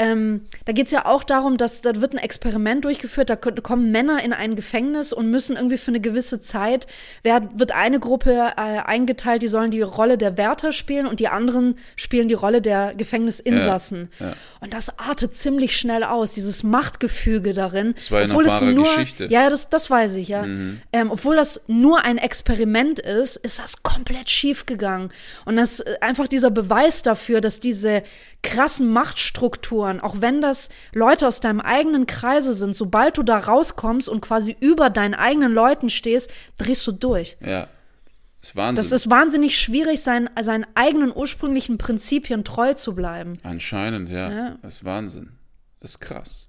Ähm, da geht es ja auch darum, dass da wird ein Experiment durchgeführt, da ko- kommen Männer in ein Gefängnis und müssen irgendwie für eine gewisse Zeit, wer, wird eine Gruppe äh, eingeteilt, die sollen die Rolle der Wärter spielen und die anderen spielen die Rolle der Gefängnisinsassen. Ja, ja. Und das artet ziemlich schnell aus, dieses Machtgefüge darin. Das war ja eine obwohl es wahre nur, Geschichte. Ja, das, das weiß ich, ja. Ähm, obwohl das nur ein Experiment ist, ist das komplett schief gegangen. Und das ist einfach dieser Beweis dafür, dass diese krassen Machtstrukturen, auch wenn das Leute aus deinem eigenen Kreise sind, sobald du da rauskommst und quasi über deinen eigenen Leuten stehst, drehst du durch. Ja. Das ist Wahnsinn. Das ist wahnsinnig schwierig, seinen, seinen eigenen ursprünglichen Prinzipien treu zu bleiben. Anscheinend, ja. Ja. Das ist Wahnsinn. Das ist krass.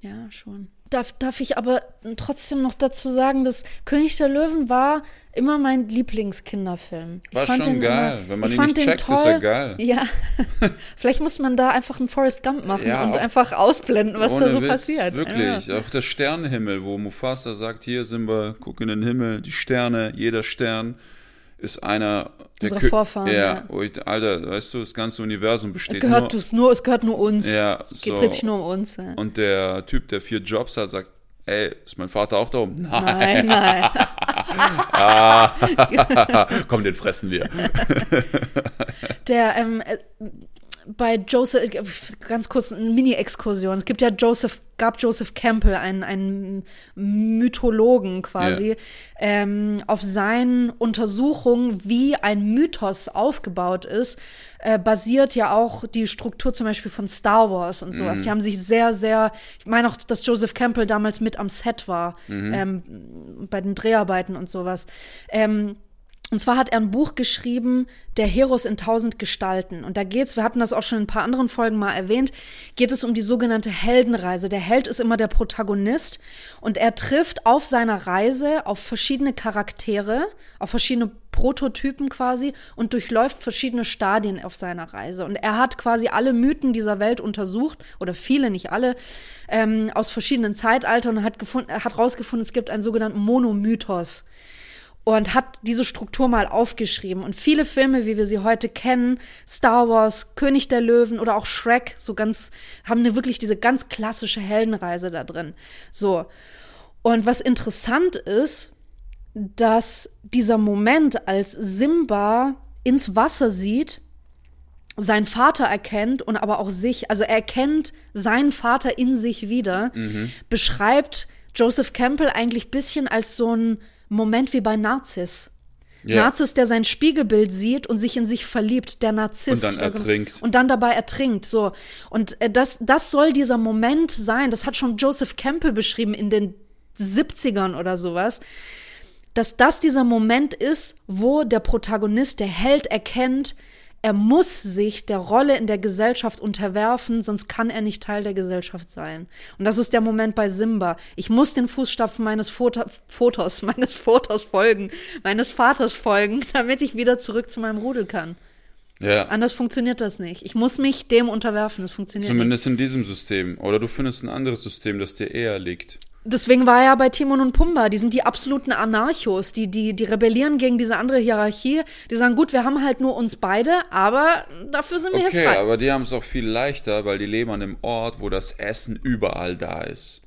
Ja, schon. Darf, darf ich aber trotzdem noch dazu sagen, dass König der Löwen war immer mein Lieblingskinderfilm. Ich War fand schon geil. Wenn man ihn nicht checkt, ist er geil. Ja. Vielleicht muss man da einfach einen Forrest Gump machen Ja, und einfach ausblenden, was da so Witz, passiert. Wirklich. Ja. Auch der Sternenhimmel, wo Mufasa sagt, hier sind wir, guck in den Himmel, die Sterne, jeder Stern ist einer der Unserer Kö- Vorfahren, Ja, ja. Wo ich, Alter, weißt du, das ganze Universum besteht Gehört nur. es nur, es gehört nur uns. Ja, es geht so. richtig nur um uns. Ja. Und der Typ, der vier Jobs hat, sagt, ey, ist mein Vater auch da oben? Nein. Nein, nein. Komm, den fressen wir. Der, ähm, äh, bei Joseph, ganz kurz eine Mini-Exkursion. Es gibt ja Joseph, gab Joseph Campbell, einen, einen Mythologen quasi, Ja. ähm, auf seinen Untersuchungen, wie ein Mythos aufgebaut ist, äh, basiert ja auch die Struktur zum Beispiel von Star Wars und sowas. Die haben sich sehr, sehr, ich meine auch, dass Joseph Campbell damals mit am Set war, ähm, bei den Dreharbeiten und sowas. Ähm, und zwar hat er ein Buch geschrieben, Der Heros in tausend Gestalten. Und da geht's, wir hatten das auch schon in ein paar anderen Folgen mal erwähnt, geht es um die sogenannte Heldenreise. Der Held ist immer der Protagonist und er trifft auf seiner Reise auf verschiedene Charaktere, auf verschiedene Prototypen quasi und durchläuft verschiedene Stadien auf seiner Reise. Und er hat quasi alle Mythen dieser Welt untersucht, oder viele, nicht alle, ähm, aus verschiedenen Zeitaltern und hat, gefunden, hat rausgefunden, es gibt einen sogenannten Monomythos und hat diese Struktur mal aufgeschrieben. Und viele Filme, wie wir sie heute kennen, Star Wars, König der Löwen oder auch Shrek, so ganz, haben eine wirklich diese ganz klassische Heldenreise da drin. So. Und was interessant ist, dass dieser Moment, als Simba ins Wasser sieht, seinen Vater erkennt und aber auch sich, also er erkennt seinen Vater in sich wieder, beschreibt Joseph Campbell eigentlich bisschen als so ein Moment wie bei Narzis. Ja. Narzis, der sein Spiegelbild sieht und sich in sich verliebt, der Narzisst. Und dann ertrinkt. Und dann dabei ertrinkt, so. Und äh, das, das soll dieser Moment sein, das hat schon Joseph Campbell beschrieben in den 70ern oder sowas, dass das dieser Moment ist, wo der Protagonist, der Held erkennt, er muss sich der Rolle in der Gesellschaft unterwerfen, sonst kann er nicht Teil der Gesellschaft sein. Und das ist der Moment bei Simba. Ich muss den Fußstapfen meines Fotos, meines Fotos folgen, meines Vaters folgen, damit ich wieder zurück zu meinem Rudel kann. Ja. Anders funktioniert das nicht. Ich muss mich dem unterwerfen. Das funktioniert nicht. Zumindest in diesem System. Oder du findest ein anderes System, das dir eher liegt. Deswegen war er bei Timon und Pumba, die sind die absoluten Anarchos, die, die, die rebellieren gegen diese andere Hierarchie. Die sagen, gut, wir haben halt nur uns beide, aber dafür sind wir Okay, hier frei. aber die haben es auch viel leichter, weil die leben an einem Ort, wo das Essen überall da ist.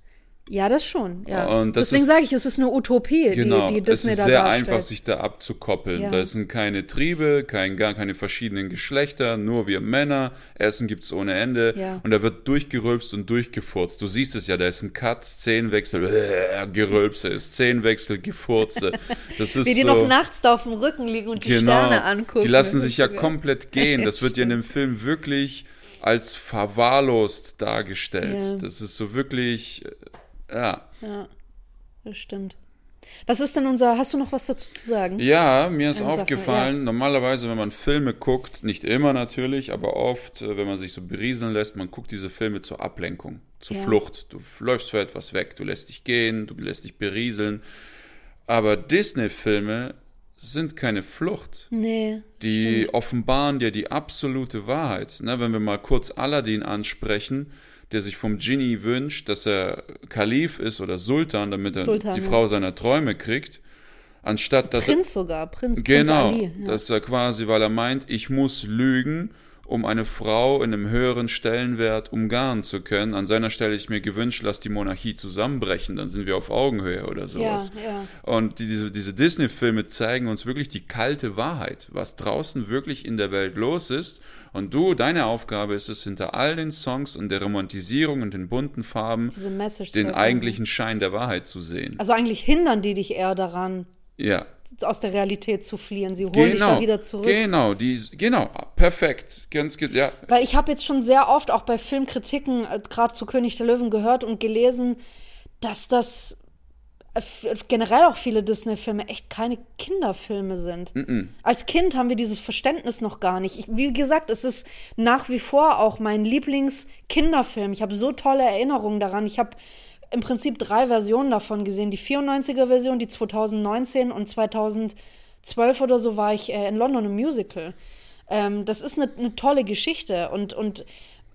Ja, das schon. Ja. Und das Deswegen ist- sage ich, es ist eine Utopie, Genau, die, die es Disney ist da sehr darstellt. einfach, sich da abzukoppeln. Ja. Da sind keine Triebe, kein, gar keine verschiedenen Geschlechter, nur wir Männer. Essen gibt's ohne Ende. Ja. Und da wird durchgerülpst und durchgefurzt. Du siehst es ja, da ist ein Cut, Szenenwechsel, äh, Gerülpse, Szenenwechsel, Gefurze. Das ist Wie die so, noch nachts da auf dem Rücken liegen und die genau, Sterne angucken. Die lassen sich ist ja geil. komplett gehen. Das wird ja in dem Film wirklich als verwahrlost dargestellt. Ja. Das ist so wirklich, äh, ja. Ja, das stimmt. Was ist denn unser, hast du noch was dazu zu sagen? Ja, mir ist Eine Sache, aufgefallen, normalerweise, wenn man Filme guckt, nicht immer natürlich, aber oft, äh, wenn man sich so berieseln lässt, man guckt diese Filme zur Ablenkung, zur Ja. Flucht. Du läufst für etwas weg, du lässt dich gehen, du lässt dich berieseln. Aber Disney-Filme sind keine Flucht. Nee. Die offenbaren dir die absolute Wahrheit. Ne, wenn wir mal kurz Aladdin ansprechen, der sich vom Genie wünscht, dass er Kalif ist oder Sultan, damit er Sultan, die ja. Frau seiner Träume kriegt, anstatt dass er Prinz sogar, Prinz, Genau, Prinz Ali. Ja. dass er quasi, weil er meint, ich muss lügen, um eine Frau in einem höheren Stellenwert umgarnen zu können. An seiner Stelle ich mir gewünscht, lass die Monarchie zusammenbrechen, dann sind wir auf Augenhöhe oder sowas. ja. Und die- diese, diese Disney-Filme zeigen uns wirklich die kalte Wahrheit, was draußen wirklich in der Welt los ist. Und du, deine Aufgabe ist es, hinter all den Songs und der Romantisierung und den bunten Farben den eigentlichen Schein der Wahrheit zu sehen. Also eigentlich hindern die dich eher daran, Ja. aus der Realität zu fliehen. Sie holen dich da wieder zurück. Genau, die, genau, perfekt. Ganz, ja, Weil ich habe jetzt schon sehr oft auch bei Filmkritiken, äh, gerade zu König der Löwen, gehört und gelesen, dass das generell auch viele Disney-Filme echt keine Kinderfilme sind. Als Kind haben wir dieses Verständnis noch gar nicht. Ich, wie gesagt, es ist nach wie vor auch mein Lieblings-Kinderfilm. Ich habe so tolle Erinnerungen daran. Ich habe im Prinzip drei Versionen davon gesehen. Die 94er-Version, die 2019 und 2012 oder so war ich äh, in London im Musical. Ähm, das ist eine, eine tolle Geschichte und, und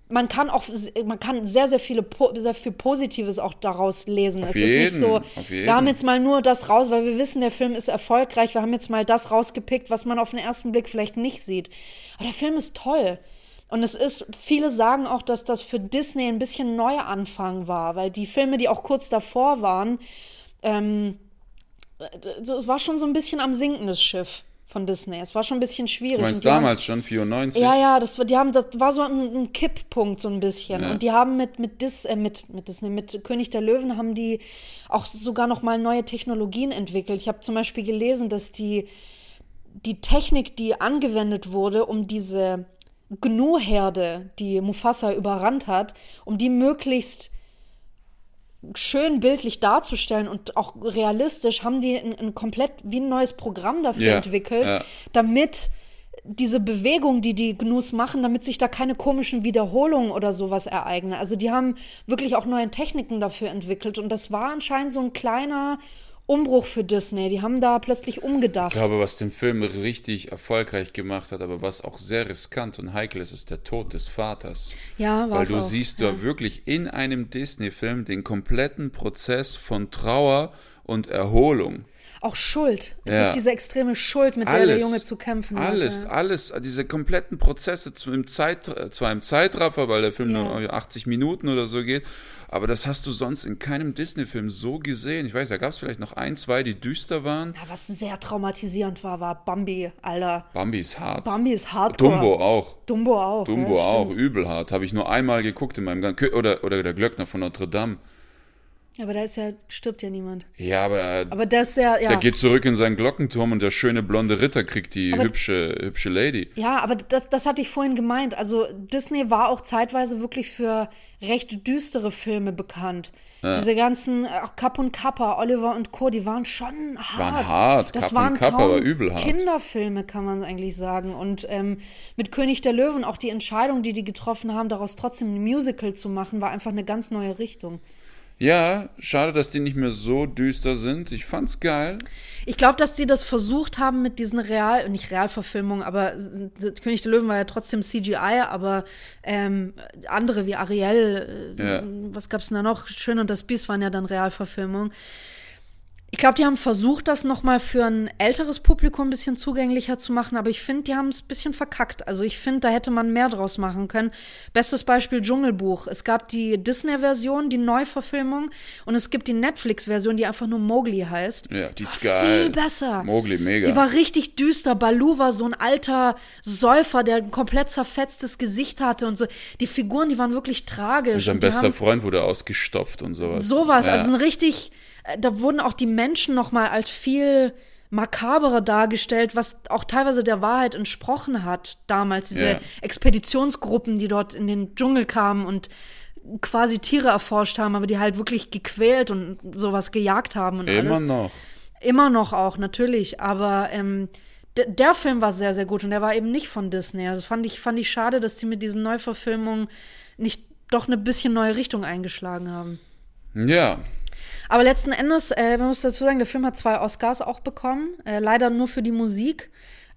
man kann auch, man kann sehr, sehr viele, sehr viel Positives auch daraus lesen. Auf es ist nicht jeden, so, jeden. wir haben jetzt mal nur das raus, weil wir wissen, der Film ist erfolgreich, wir haben jetzt mal das rausgepickt, was man auf den ersten Blick vielleicht nicht sieht. Aber der Film ist toll. Und es ist, viele sagen auch, dass das für Disney ein bisschen ein neuer Anfang war, weil die Filme, die auch kurz davor waren, ähm, es war schon so ein bisschen am sinken, das Schiff. von Disney. Es war schon ein bisschen schwierig. Du meinst die haben- damals schon, 94? Ja, ja, das, war- die haben, das war so ein, ein Kipppunkt so ein bisschen. Ja. Und die haben mit, mit, Dis, äh, mit, mit Disney, mit König der Löwen haben die auch sogar noch mal neue Technologien entwickelt. Ich habe zum Beispiel gelesen, dass die, die Technik, die angewendet wurde, um diese Gnu-Herde, die Mufasa überrannt hat, um die möglichst schön bildlich darzustellen und auch realistisch, haben die ein, ein komplett wie ein neues Programm dafür Ja, entwickelt, ja. damit diese Bewegung, die die Gnus machen, damit sich da keine komischen Wiederholungen oder sowas ereignen. Also die haben wirklich auch neue Techniken dafür entwickelt und das war anscheinend so ein kleiner Umbruch für Disney. Die haben da plötzlich umgedacht. Ich glaube, was den Film richtig erfolgreich gemacht hat, aber was auch sehr riskant und heikel ist, ist der Tod des Vaters. ja, war Weil du auch. siehst ja. da wirklich in einem Disney-Film den kompletten Prozess von Trauer und Erholung. auch Schuld. Es Ja. ist diese extreme Schuld, mit der der Junge zu kämpfen hat. Alles, ja. alles, diese kompletten Prozesse zu- im Zeit, zwar im Zeitraffer, weil der Film Ja. nur 80 Minuten oder so geht, aber das hast du sonst in keinem Disney-Film so gesehen. Ich weiß, da gab es vielleicht noch ein, zwei, die düster waren. Ja, was sehr traumatisierend war, war Bambi, Alter. Bambi ist hart. Bambi ist hardcore. Dumbo auch. Dumbo auch. Dumbo ja, auch, übel hart. Habe ich nur einmal geguckt in meinem Gang. Oder, oder der Glöckner von Notre Dame. Aber da ist ja, stirbt ja niemand. Ja, aber, Aber das ist ja, ja. der geht zurück in seinen Glockenturm und der schöne blonde Ritter kriegt die Aber- hübsche, hübsche Lady. Ja, aber das, das hatte ich vorhin gemeint. Also Disney war auch zeitweise wirklich für recht düstere Filme bekannt. Diese ganzen, auch Kapp und Kappa, Oliver und Co., die waren schon hart. Waren hart. Das Kapp und waren Kappa kaum war übel hart. Kinderfilme, kann man eigentlich sagen. Und ähm, mit König der Löwen, auch die Entscheidung, die die getroffen haben, daraus trotzdem ein Musical zu machen, war einfach eine ganz neue Richtung. Ja, schade, dass die nicht mehr so düster sind. Ich fand's geil. Ich glaube, dass sie das versucht haben mit diesen Real, nicht Realverfilmungen, aber äh, König der Löwen war ja trotzdem CGI, aber ähm, andere wie Ariel, äh, Ja. was gab's denn da noch? Schön und das Biest waren ja dann Realverfilmungen. Ich glaube, die haben versucht, das nochmal für ein älteres Publikum ein bisschen zugänglicher zu machen, aber ich finde, die haben es ein bisschen verkackt. Also ich finde, da hätte man mehr draus machen können. Bestes Beispiel Dschungelbuch. Es gab die Disney-Version, die Neuverfilmung, und es gibt die Netflix-Version, die einfach nur Mowgli heißt. Ja, die ist War geil. Viel besser. Mowgli, mega. Die war richtig düster. Balu war so ein alter Säufer, der ein komplett zerfetztes Gesicht hatte und so. Die Figuren, die waren wirklich tragisch. Sein und bester Freund wurde ausgestopft und sowas. sowas, Ja. also ein richtig, da wurden auch die Menschen noch mal als viel makaberer dargestellt, was auch teilweise der Wahrheit entsprochen hat damals. Diese Ja. Expeditionsgruppen, die dort in den Dschungel kamen und quasi Tiere erforscht haben, aber die halt wirklich gequält und sowas gejagt haben und Immer alles. noch. Immer noch auch, natürlich. Aber ähm, der Film war sehr, sehr gut und der war eben nicht von Disney. Also fand ich, fand ich schade, dass die mit diesen Neuverfilmungen nicht doch eine bisschen neue Richtung eingeschlagen haben. Ja. Aber letzten Endes, äh, man muss dazu sagen, der Film hat zwei Oscars auch bekommen. Äh, leider nur für die Musik.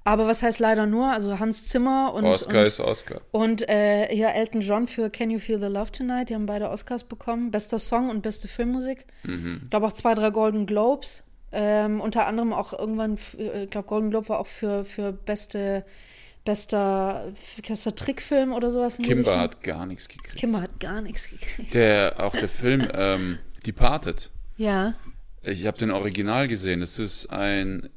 Aber was heißt leider nur? Also Hans Zimmer und, Oscar und, ist Oscar. und äh, hier Elton John für Can You Feel the Love Tonight. Die haben beide Oscars bekommen. Bester Song und beste Filmmusik. Mhm. Ich glaube auch zwei, drei Golden Globes. Ähm, unter anderem auch irgendwann, äh, ich glaube, Golden Globe war auch für, für beste, bester, bester Trickfilm oder sowas. Kimber hat gar nichts gekriegt. Kimber hat gar nichts gekriegt. Der, auch der Film ähm, Departed. Ja. Ich habe den Original gesehen. Es ist ein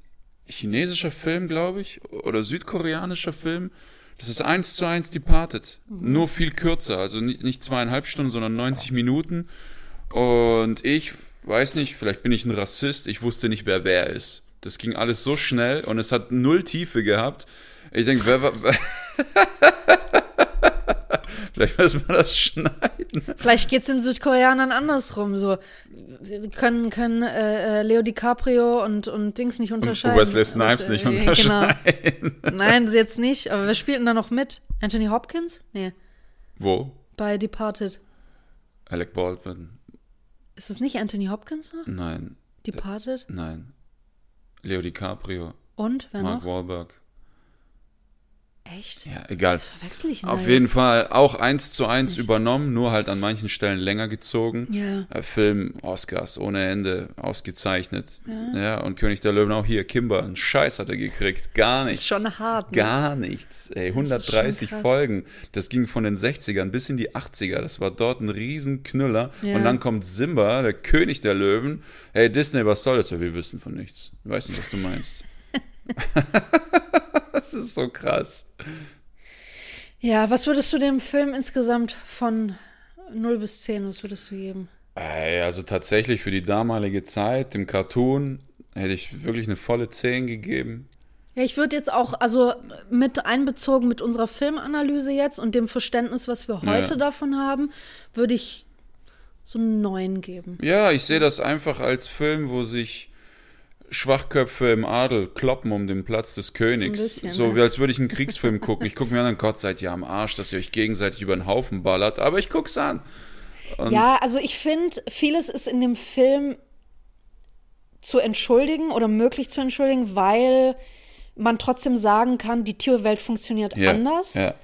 chinesischer Film, glaube ich, oder südkoreanischer Film. Das ist eins zu eins Departed. Nur viel kürzer. Also nicht, nicht zweieinhalb Stunden, sondern 90 Minuten. Und ich weiß nicht, vielleicht bin ich ein Rassist. Ich wusste nicht, wer wer ist. Das ging alles so schnell und es hat null Tiefe gehabt. Ich denke, wer war. Vielleicht müssen wir das schneiden. Vielleicht geht es den Südkoreanern andersrum. So Sie können, können äh, äh, Leo DiCaprio und, und Dings nicht unterscheiden. Wesley Snipes Was, nicht äh, unterscheiden. Genau. Nein, jetzt nicht. Aber wer spielt denn da noch mit? Anthony Hopkins? Nee, Wo? bei Departed. Alec Baldwin. Ist es nicht Anthony Hopkins noch? Nein, Departed? nein. Leo DiCaprio. Und? Wer Mark noch? Wahlberg. Echt? Ja, egal. Verwechsel ich ihn Auf jeden jetzt? Fall auch eins zu eins übernommen, nur halt an manchen Stellen länger gezogen. Ja. Äh, Film, Oscars ohne Ende, ausgezeichnet. Ja. und König der Löwen auch hier, Kimber, einen Scheiß hat er gekriegt. Gar nichts. ist schon hart, ne? Gar nichts. Ey, schon 130 krass. Folgen. Das ging von den 60ern bis in die 80er. Das war dort ein Riesenknüller. Ja. Und dann kommt Simba, der König der Löwen. Hey, Disney, was soll das? Ja, wir wissen von nichts. Ich weiß nicht, was du meinst. das ist so krass. Ja, was würdest du dem Film insgesamt von 0 bis 10, was würdest du geben? Ey, also tatsächlich für die damalige Zeit, dem Cartoon, hätte ich wirklich eine volle 10 gegeben. Ja, ich würde jetzt auch, also mit einbezogen mit unserer Filmanalyse jetzt und dem Verständnis, was wir heute Ja. davon haben, würde ich so einen 9 geben. Ja, ich sehe das einfach als Film, wo sich Schwachköpfe im Adel kloppen um den Platz des Königs. So, bisschen, ne? wie als würde ich einen Kriegsfilm gucken. Ich gucke mir an, Gott seid ihr am Arsch, dass ihr euch gegenseitig über den Haufen ballert, aber ich guck's an. Ja, also ich finde, vieles ist in dem Film zu entschuldigen oder möglich zu entschuldigen, weil man trotzdem sagen kann, die Tierwelt funktioniert Ja, anders. ja.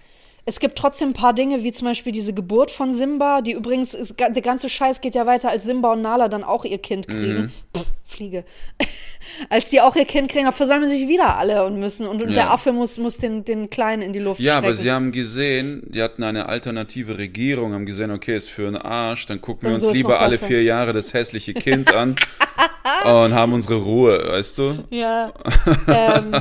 Es gibt trotzdem ein paar Dinge, wie zum Beispiel diese Geburt von Simba, die übrigens, ist, der ganze Scheiß geht ja weiter, als Simba und Nala dann auch ihr Kind kriegen. Mhm. Pff, Fliege. als die auch ihr Kind kriegen, da versammeln sich wieder alle und müssen. Und, und Ja. der Affe muss, muss den, den Kleinen in die Luft Ja, strecken. aber sie haben gesehen, die hatten eine alternative Regierung, haben gesehen, okay, ist für einen Arsch, dann gucken wir Dann uns so ist lieber alle vier Jahre das hässliche Kind an und haben unsere Ruhe, weißt du? Ja. ähm,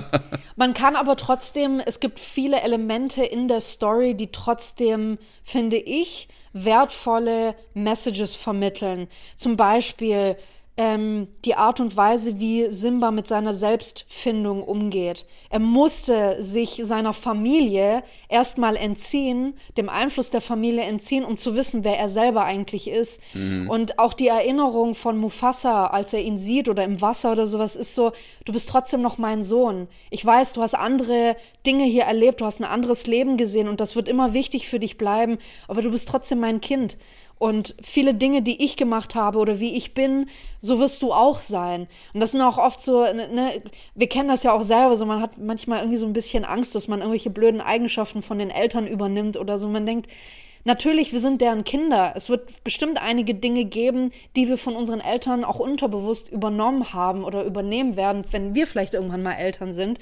man kann aber trotzdem, es gibt viele Elemente in der Story, die trotzdem, finde ich, wertvolle Messages vermitteln. Zum Beispiel ähm, die Art und Weise, wie Simba mit seiner Selbstfindung umgeht. Er musste sich seiner Familie erstmal entziehen, dem Einfluss der Familie entziehen, um zu wissen, wer er selber eigentlich ist. Und auch die Erinnerung von Mufasa, als er ihn sieht oder im Wasser oder sowas, ist so, du bist trotzdem noch mein Sohn. Ich weiß, du hast andere Dinge hier erlebt, du hast ein anderes Leben gesehen und das wird immer wichtig für dich bleiben, aber du bist trotzdem mein Kind. Und viele Dinge, die ich gemacht habe oder wie ich bin, so wirst du auch sein. Und das sind auch oft so, ne, wir kennen das ja auch selber, so man hat manchmal irgendwie so ein bisschen Angst, dass man irgendwelche blöden Eigenschaften von den Eltern übernimmt oder so. Man denkt, natürlich, wir sind deren Kinder. Es wird bestimmt einige Dinge geben, die wir von unseren Eltern auch unterbewusst übernommen haben oder übernehmen werden, wenn wir vielleicht irgendwann mal Eltern sind.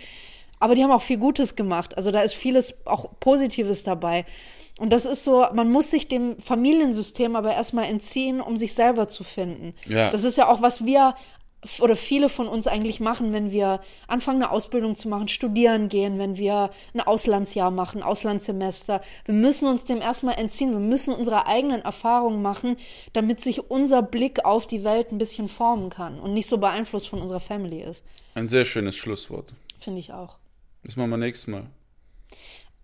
Aber die haben auch viel Gutes gemacht. Also da ist vieles auch Positives dabei. Und das ist so, man muss sich dem Familiensystem aber erstmal entziehen, um sich selber zu finden. Ja. Das ist ja auch, was wir oder viele von uns eigentlich machen, wenn wir anfangen, eine Ausbildung zu machen, studieren gehen, wenn wir ein Auslandsjahr machen, Auslandssemester. Wir müssen uns dem erstmal entziehen. Wir müssen unsere eigenen Erfahrungen machen, damit sich unser Blick auf die Welt ein bisschen formen kann und nicht so beeinflusst von unserer Family ist. Ein sehr schönes Schlusswort. Finde ich auch. Das machen wir nächstes Mal.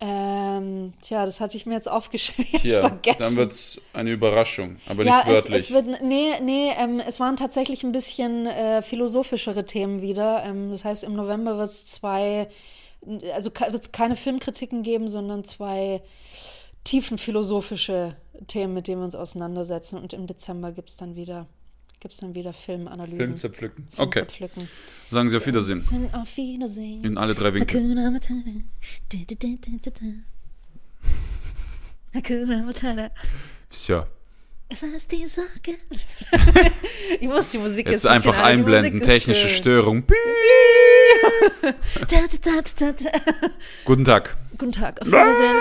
Ähm, tja, das hatte ich mir jetzt aufgeschrieben. Hier, vergessen. dann wird's eine Überraschung, aber ja, nicht es, wörtlich. es wird, nee, nee, ähm, es waren tatsächlich ein bisschen äh, philosophischere Themen wieder. Ähm, das heißt, im November wird es zwei, also wird es keine Filmkritiken geben, sondern zwei tiefenphilosophische Themen, mit denen wir uns auseinandersetzen. Und im Dezember gibt es dann wieder, gibt's dann wieder Filmanalysen. Film zerpflücken. Film Okay, zerpflücken. sagen Sie auf Wiedersehen. Auf Wiedersehen. In alle drei Winkel. Tja, Es heißt die Sorge. ich muss die Musik jetzt jetzt, ein einfach einblenden. Technische. Störung. Guten Tag. Guten Tag, auf Wiedersehen.